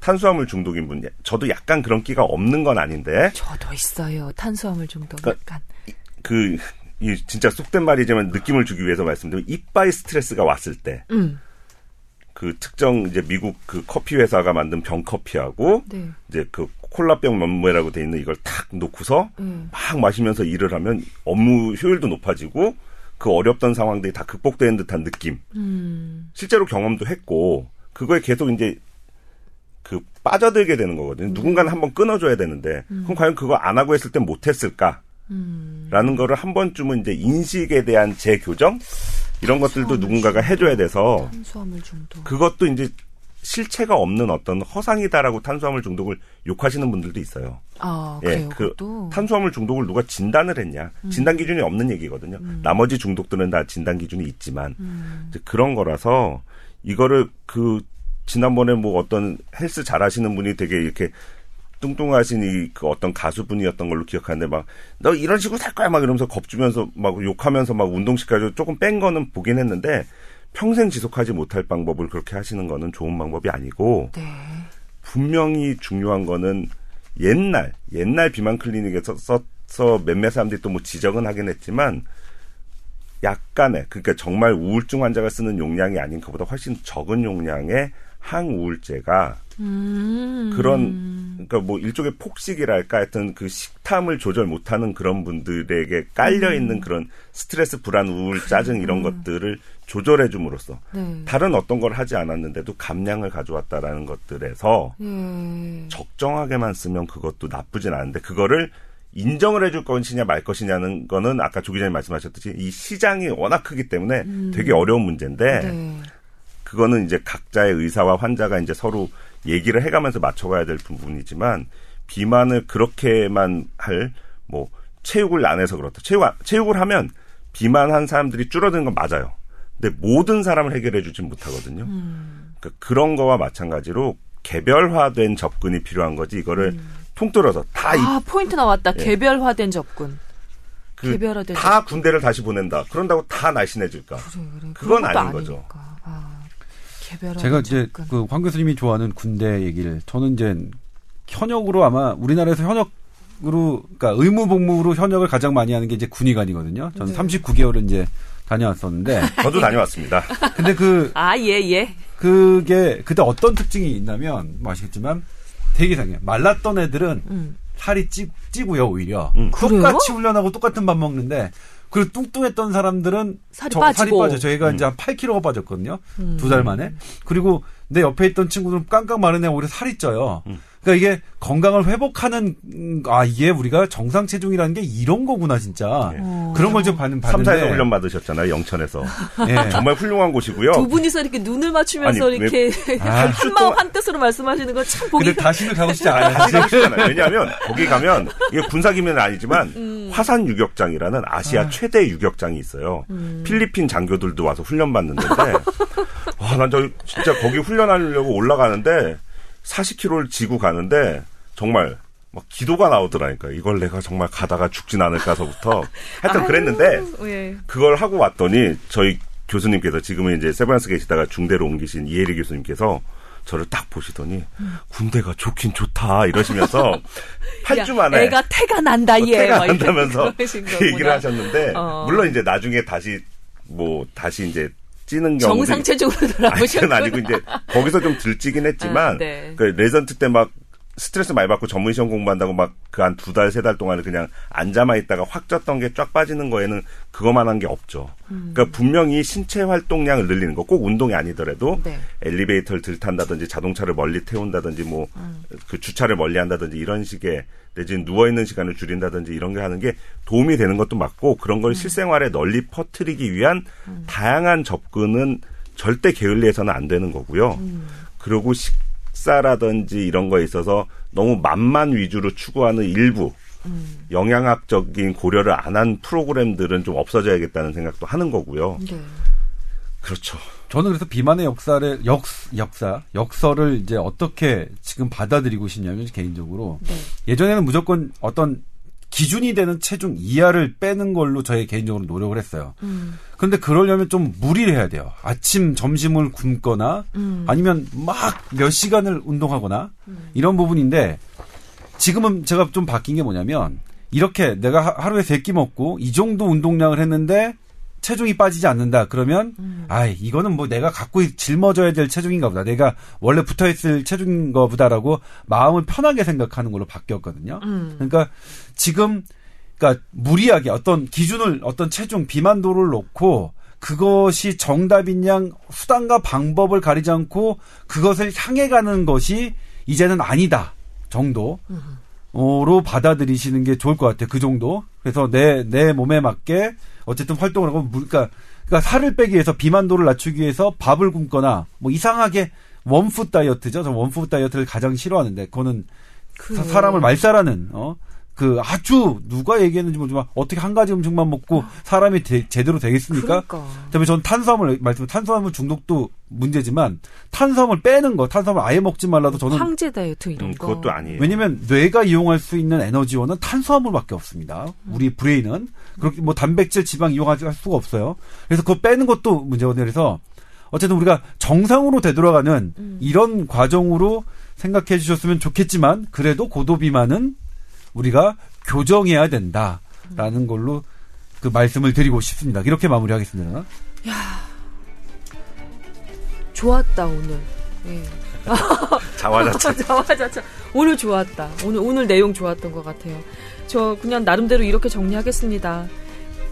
탄수화물 중독인 분 저도 약간 그런 끼가 없는 건 아닌데 저도 있어요. 탄수화물 중독 그러니까 약간. 그 이 진짜 속된 말이지만 느낌을 주기 위해서 말씀드리면 이빠이 스트레스가 왔을 때 음. 그 특정 이제 미국 그 커피 회사가 만든 병 커피하고 네. 이제 그 콜라병 몇매라고 돼 있는 이걸 탁 놓고서 음. 막 마시면서 일을 하면 업무 효율도 높아지고 그 어렵던 상황들이 다 극복되는 듯한 느낌. 음. 실제로 경험도 했고 그거에 계속 이제 그 빠져들게 되는 거거든요. 누군가는 한번 끊어줘야 되는데 그럼 과연 그거 안 하고 했을 땐 못했을까? 음. 라는 거를 한 번쯤은 이제 인식에 대한 재교정 이런 것들도 누군가가 해줘야 돼서. 그것도 이제 실체가 없는 어떤 허상이다라고 탄수화물 중독을 욕하시는 분들도 있어요. 아, 예, 그래요. 그 그것도. 탄수화물 중독을 누가 진단을 했냐? 진단 기준이 없는 얘기거든요. 나머지 중독들은 다 진단 기준이 있지만 이제 그런 거라서 이거를 그 지난번에 뭐 어떤 헬스 잘하시는 분이 되게 이렇게 뚱뚱하신 이 그 어떤 가수분이었던 걸로 기억하는데 막 너 이런 식으로 살 거야 막 이러면서 겁주면서 막 욕하면서 막 운동시켜가지고 조금 뺀 거는 보긴 했는데 평생 지속하지 못할 방법을 그렇게 하시는 거는 좋은 방법이 아니고 네. 분명히 중요한 거는 옛날 옛날 비만 클리닉에서 써서 몇몇 사람들이 또 뭐 지적은 하긴 했지만 약간의 그러니까 정말 우울증 환자가 쓰는 용량이 아닌 것보다 훨씬 적은 용량의 항우울제가 음. 그런 그러니까 뭐 일종의 폭식이랄까 하여튼 그 식탐을 조절 못하는 그런 분들에게 깔려 있는 그런 스트레스, 불안, 우울, 짜증 이런 것들을 조절해 줌으로써 네. 다른 어떤 걸 하지 않았는데도 감량을 가져왔다라는 것들에서 예. 적정하게만 쓰면 그것도 나쁘진 않은데 그거를 인정을 해줄 것이냐 말 것이냐는 거는 아까 조 기자님 말씀하셨듯이 이 시장이 워낙 크기 때문에 되게 어려운 문제인데 네. 그거는 이제 각자의 의사와 환자가 이제 서로 얘기를 해가면서 맞춰가야 될 부분이지만 비만을 그렇게만 할 뭐 체육을 안 해서 그렇다. 체육 안- 체육을 하면 비만한 사람들이 줄어드는 건 맞아요. 근데 모든 사람을 해결해 주진 못하거든요. 그러니까 그런 거와 마찬가지로 개별화된 접근이 필요한 거지 이거를 통틀어서 다 이- 아, 포인트 나왔다. 예. 개별화된 접근. 그 개별화된 다 군대를 다시 보낸다. 그런다고 다 날씬해질까? 그래, 그래. 그건 아닌 거죠. 아, 제가 이제 접근. 그황 교수님이 좋아하는 군대 얘기를 저는 이제 현역으로 아마 우리나라에서 현역으로 그러니까 의무 복무로 현역을 가장 많이 하는 게 이제 군의관이거든요. 저는 네. 39개월을 이제 다녀왔었는데 저도 다녀왔습니다. 근데 그 아, 예, 예. 그게 그때 어떤 특징이 있냐면 뭐 아시겠지만 되게 이상해요. 말랐던 애들은 음. 살이 찌, 찌고요 오히려 음. 똑같이 훈련하고 똑같은 밥 먹는데 그리고 뚱뚱했던 사람들은 살이 저- 빠지고. 음. 빠져 저희가 이제 한 8kg가 빠졌거든요 두 달 만에 그리고 내 옆에 있던 친구들은 깡깡 마른 애 오히려 살이 쪄요 음. 그러니까 이게 건강을 회복하는 음, 아 이게 우리가 정상 체중이라는 게 이런 거구나 진짜 예. 그런 걸 좀 받는 3사에서 받는데 훈련 받으셨잖아요. 영천에서. 예. 정말 훌륭한 곳이고요. 두 분이서 이렇게 눈을 맞추면서 아니, 이렇게 아. 한마음 한뜻으로 말씀하시는 건 참 보기 근데 다시는 가고 싶지 않아요 다시 가고 싶잖아요. 왜냐하면 거기 가면 이게 군사기밀은 아니지만 음. 화산 유격장이라는 아시아 최대 유격장이 있어요. 음. 필리핀 장교들도 와서 훈련 받는 데 와, 난저 진짜 거기 훈련하려고 올라가는데 40km를 지고 가는데 정말 막 기도가 나오더라니까. 이걸 내가 정말 가다가 죽진 않을까서부터 하여튼 그랬는데 예. 그걸 하고 왔더니 저희 교수님께서 지금은 이제 세브란스 계시다가 중대로 옮기신 이혜리 교수님께서 저를 딱 보시더니 군대가 좋긴 좋다 이러시면서 8주 야, 만에 애가 태가 난다 뭐 얘. 태가 난다면서 그 얘기를. 하셨는데 어. 물론 이제 나중에 다시 뭐 다시 이제 찌는 경우도 정상 체중으로 아니, 아니고 이제 거기서 좀 덜 찌긴 했지만 아, 네. 그 레지던트 때 막 스트레스 많이 받고 전문의 시험 공부한다고 막 그 한 두 달 세 달 동안은 그냥 앉아만 있다가 확 쪘던 게 쫙 빠지는 거에는 그거만한 게 없죠. 음. 그러니까 분명히 신체 활동량을 늘리는 거 꼭 운동이 아니더라도 네. 엘리베이터를 덜 탄다든지 자동차를 멀리 태운다든지 뭐그 음. 주차를 멀리 한다든지 이런 식의 내지는 누워 있는 시간을 줄인다든지 이런 게 하는 게 도움이 되는 것도 맞고 그런 음. 걸 실생활에 널리 퍼뜨리기 위한 다양한 접근은 절대 게을리해서는 안 되는 거고요. 음. 그리고 식 사라든지 이런 거에 있어서 너무 맛만 위주로 추구하는 일부 음. 영양학적인 고려를 안 한 프로그램들은 좀 없어져야겠다는 생각도 하는 거고요. 네. 그렇죠. 저는 그래서 비만의 역사를 역 역사 역설을 이제 어떻게 지금 받아들이고 싶냐면 개인적으로 네. 예전에는 무조건 어떤 기준이 되는 체중 이하를 빼는 걸로 저희 개인적으로 노력을 했어요. 음. 그런데 그러려면 좀 무리를 해야 돼요. 아침 점심을 굶거나 음. 아니면 막 몇 시간을 운동하거나 이런 부분인데 지금은 제가 좀 바뀐 게 뭐냐면 이렇게 내가 하- 하루에 세 끼 먹고 이 정도 운동량을 했는데 체중이 빠지지 않는다. 그러면 아이 이거는 뭐 내가 갖고 있- 짊어져야 될 체중인가 보다. 내가 원래 붙어 있을 체중인가 보다라고 마음을 편하게 생각하는 걸로 바뀌었거든요. 음. 그러니까 지금 그러니까 무리하게 어떤 기준을 어떤 체중 비만도를 놓고 그것이 정답인 양 수단과 방법을 가리지 않고 그것을 향해 가는 것이 이제는 아니다 정도 로 받아들이시는 게 좋을 것 같아요. 그 정도. 그래서 내, 내 몸에 맞게 어쨌든 활동을 하고, 물- 그러니까, 그러니까 살을 빼기 위해서 비만도를 낮추기 위해서 밥을 굶거나, 뭐 이상하게 one food 다이어트죠. 저 one food 다이어트를 가장 싫어하는데, 그거는 사- 사람을 말살하는, 어? 그 아주 누가 얘기했는지 모르지만 어떻게 한 가지 음식만 먹고 사람이 되- 제대로 되겠습니까? 그러니까. 그다음에 전 탄수화물 말씀 탄수화물 중독도 문제지만 탄수화물 빼는 거 탄수화물 아예 먹지 말라도 저는 황제 다이어트 이런 음, 거. 그것도 아니에요. 왜냐면 뇌가 이용할 수 있는 에너지원은 탄수화물밖에 없습니다. 우리 brain은 그렇게 뭐 단백질, 지방 이용하지 할 수가 없어요. 그래서 그거 빼는 것도 문제거든요. 그래서 어쨌든 우리가 정상으로 되돌아가는 이런 과정으로 생각해 주셨으면 좋겠지만 그래도 고도 비만은 우리가 교정해야 된다라는 걸로 그 말씀을 드리고 싶습니다. 이렇게 마무리하겠습니다. 좋았다 오늘. 예. 자화자찬. 자화자찬. 오늘 좋았다. 오늘 오늘 내용 좋았던 것 같아요. 저 그냥 나름대로 이렇게 정리하겠습니다.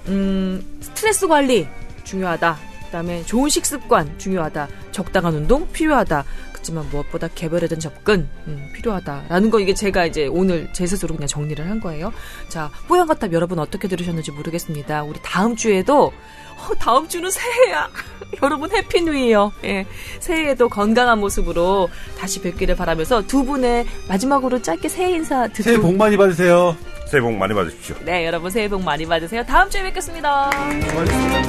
음, 스트레스 관리 중요하다. 그다음에 좋은 식습관 중요하다. 적당한 운동 필요하다. 그렇지만 무엇보다 개별화된 접근 음, 필요하다라는 거 이게 제가 이제 오늘 제 스스로 그냥 정리를 한 거예요. 자, 뽀얀거탑 여러분 어떻게 들으셨는지 모르겠습니다. 우리 다음 주에도 어, 다음 주는 새해야. 여러분 happy new year. 예. 새해에도 건강한 모습으로 다시 뵙기를 바라면서 두 분의 마지막으로 짧게 새해 인사 듣고 새해 복 많이 받으세요. 새해 복 많이 받으십시오. 네, 여러분 새해 복 많이 받으세요. 다음 주에 뵙겠습니다. 고맙습니다.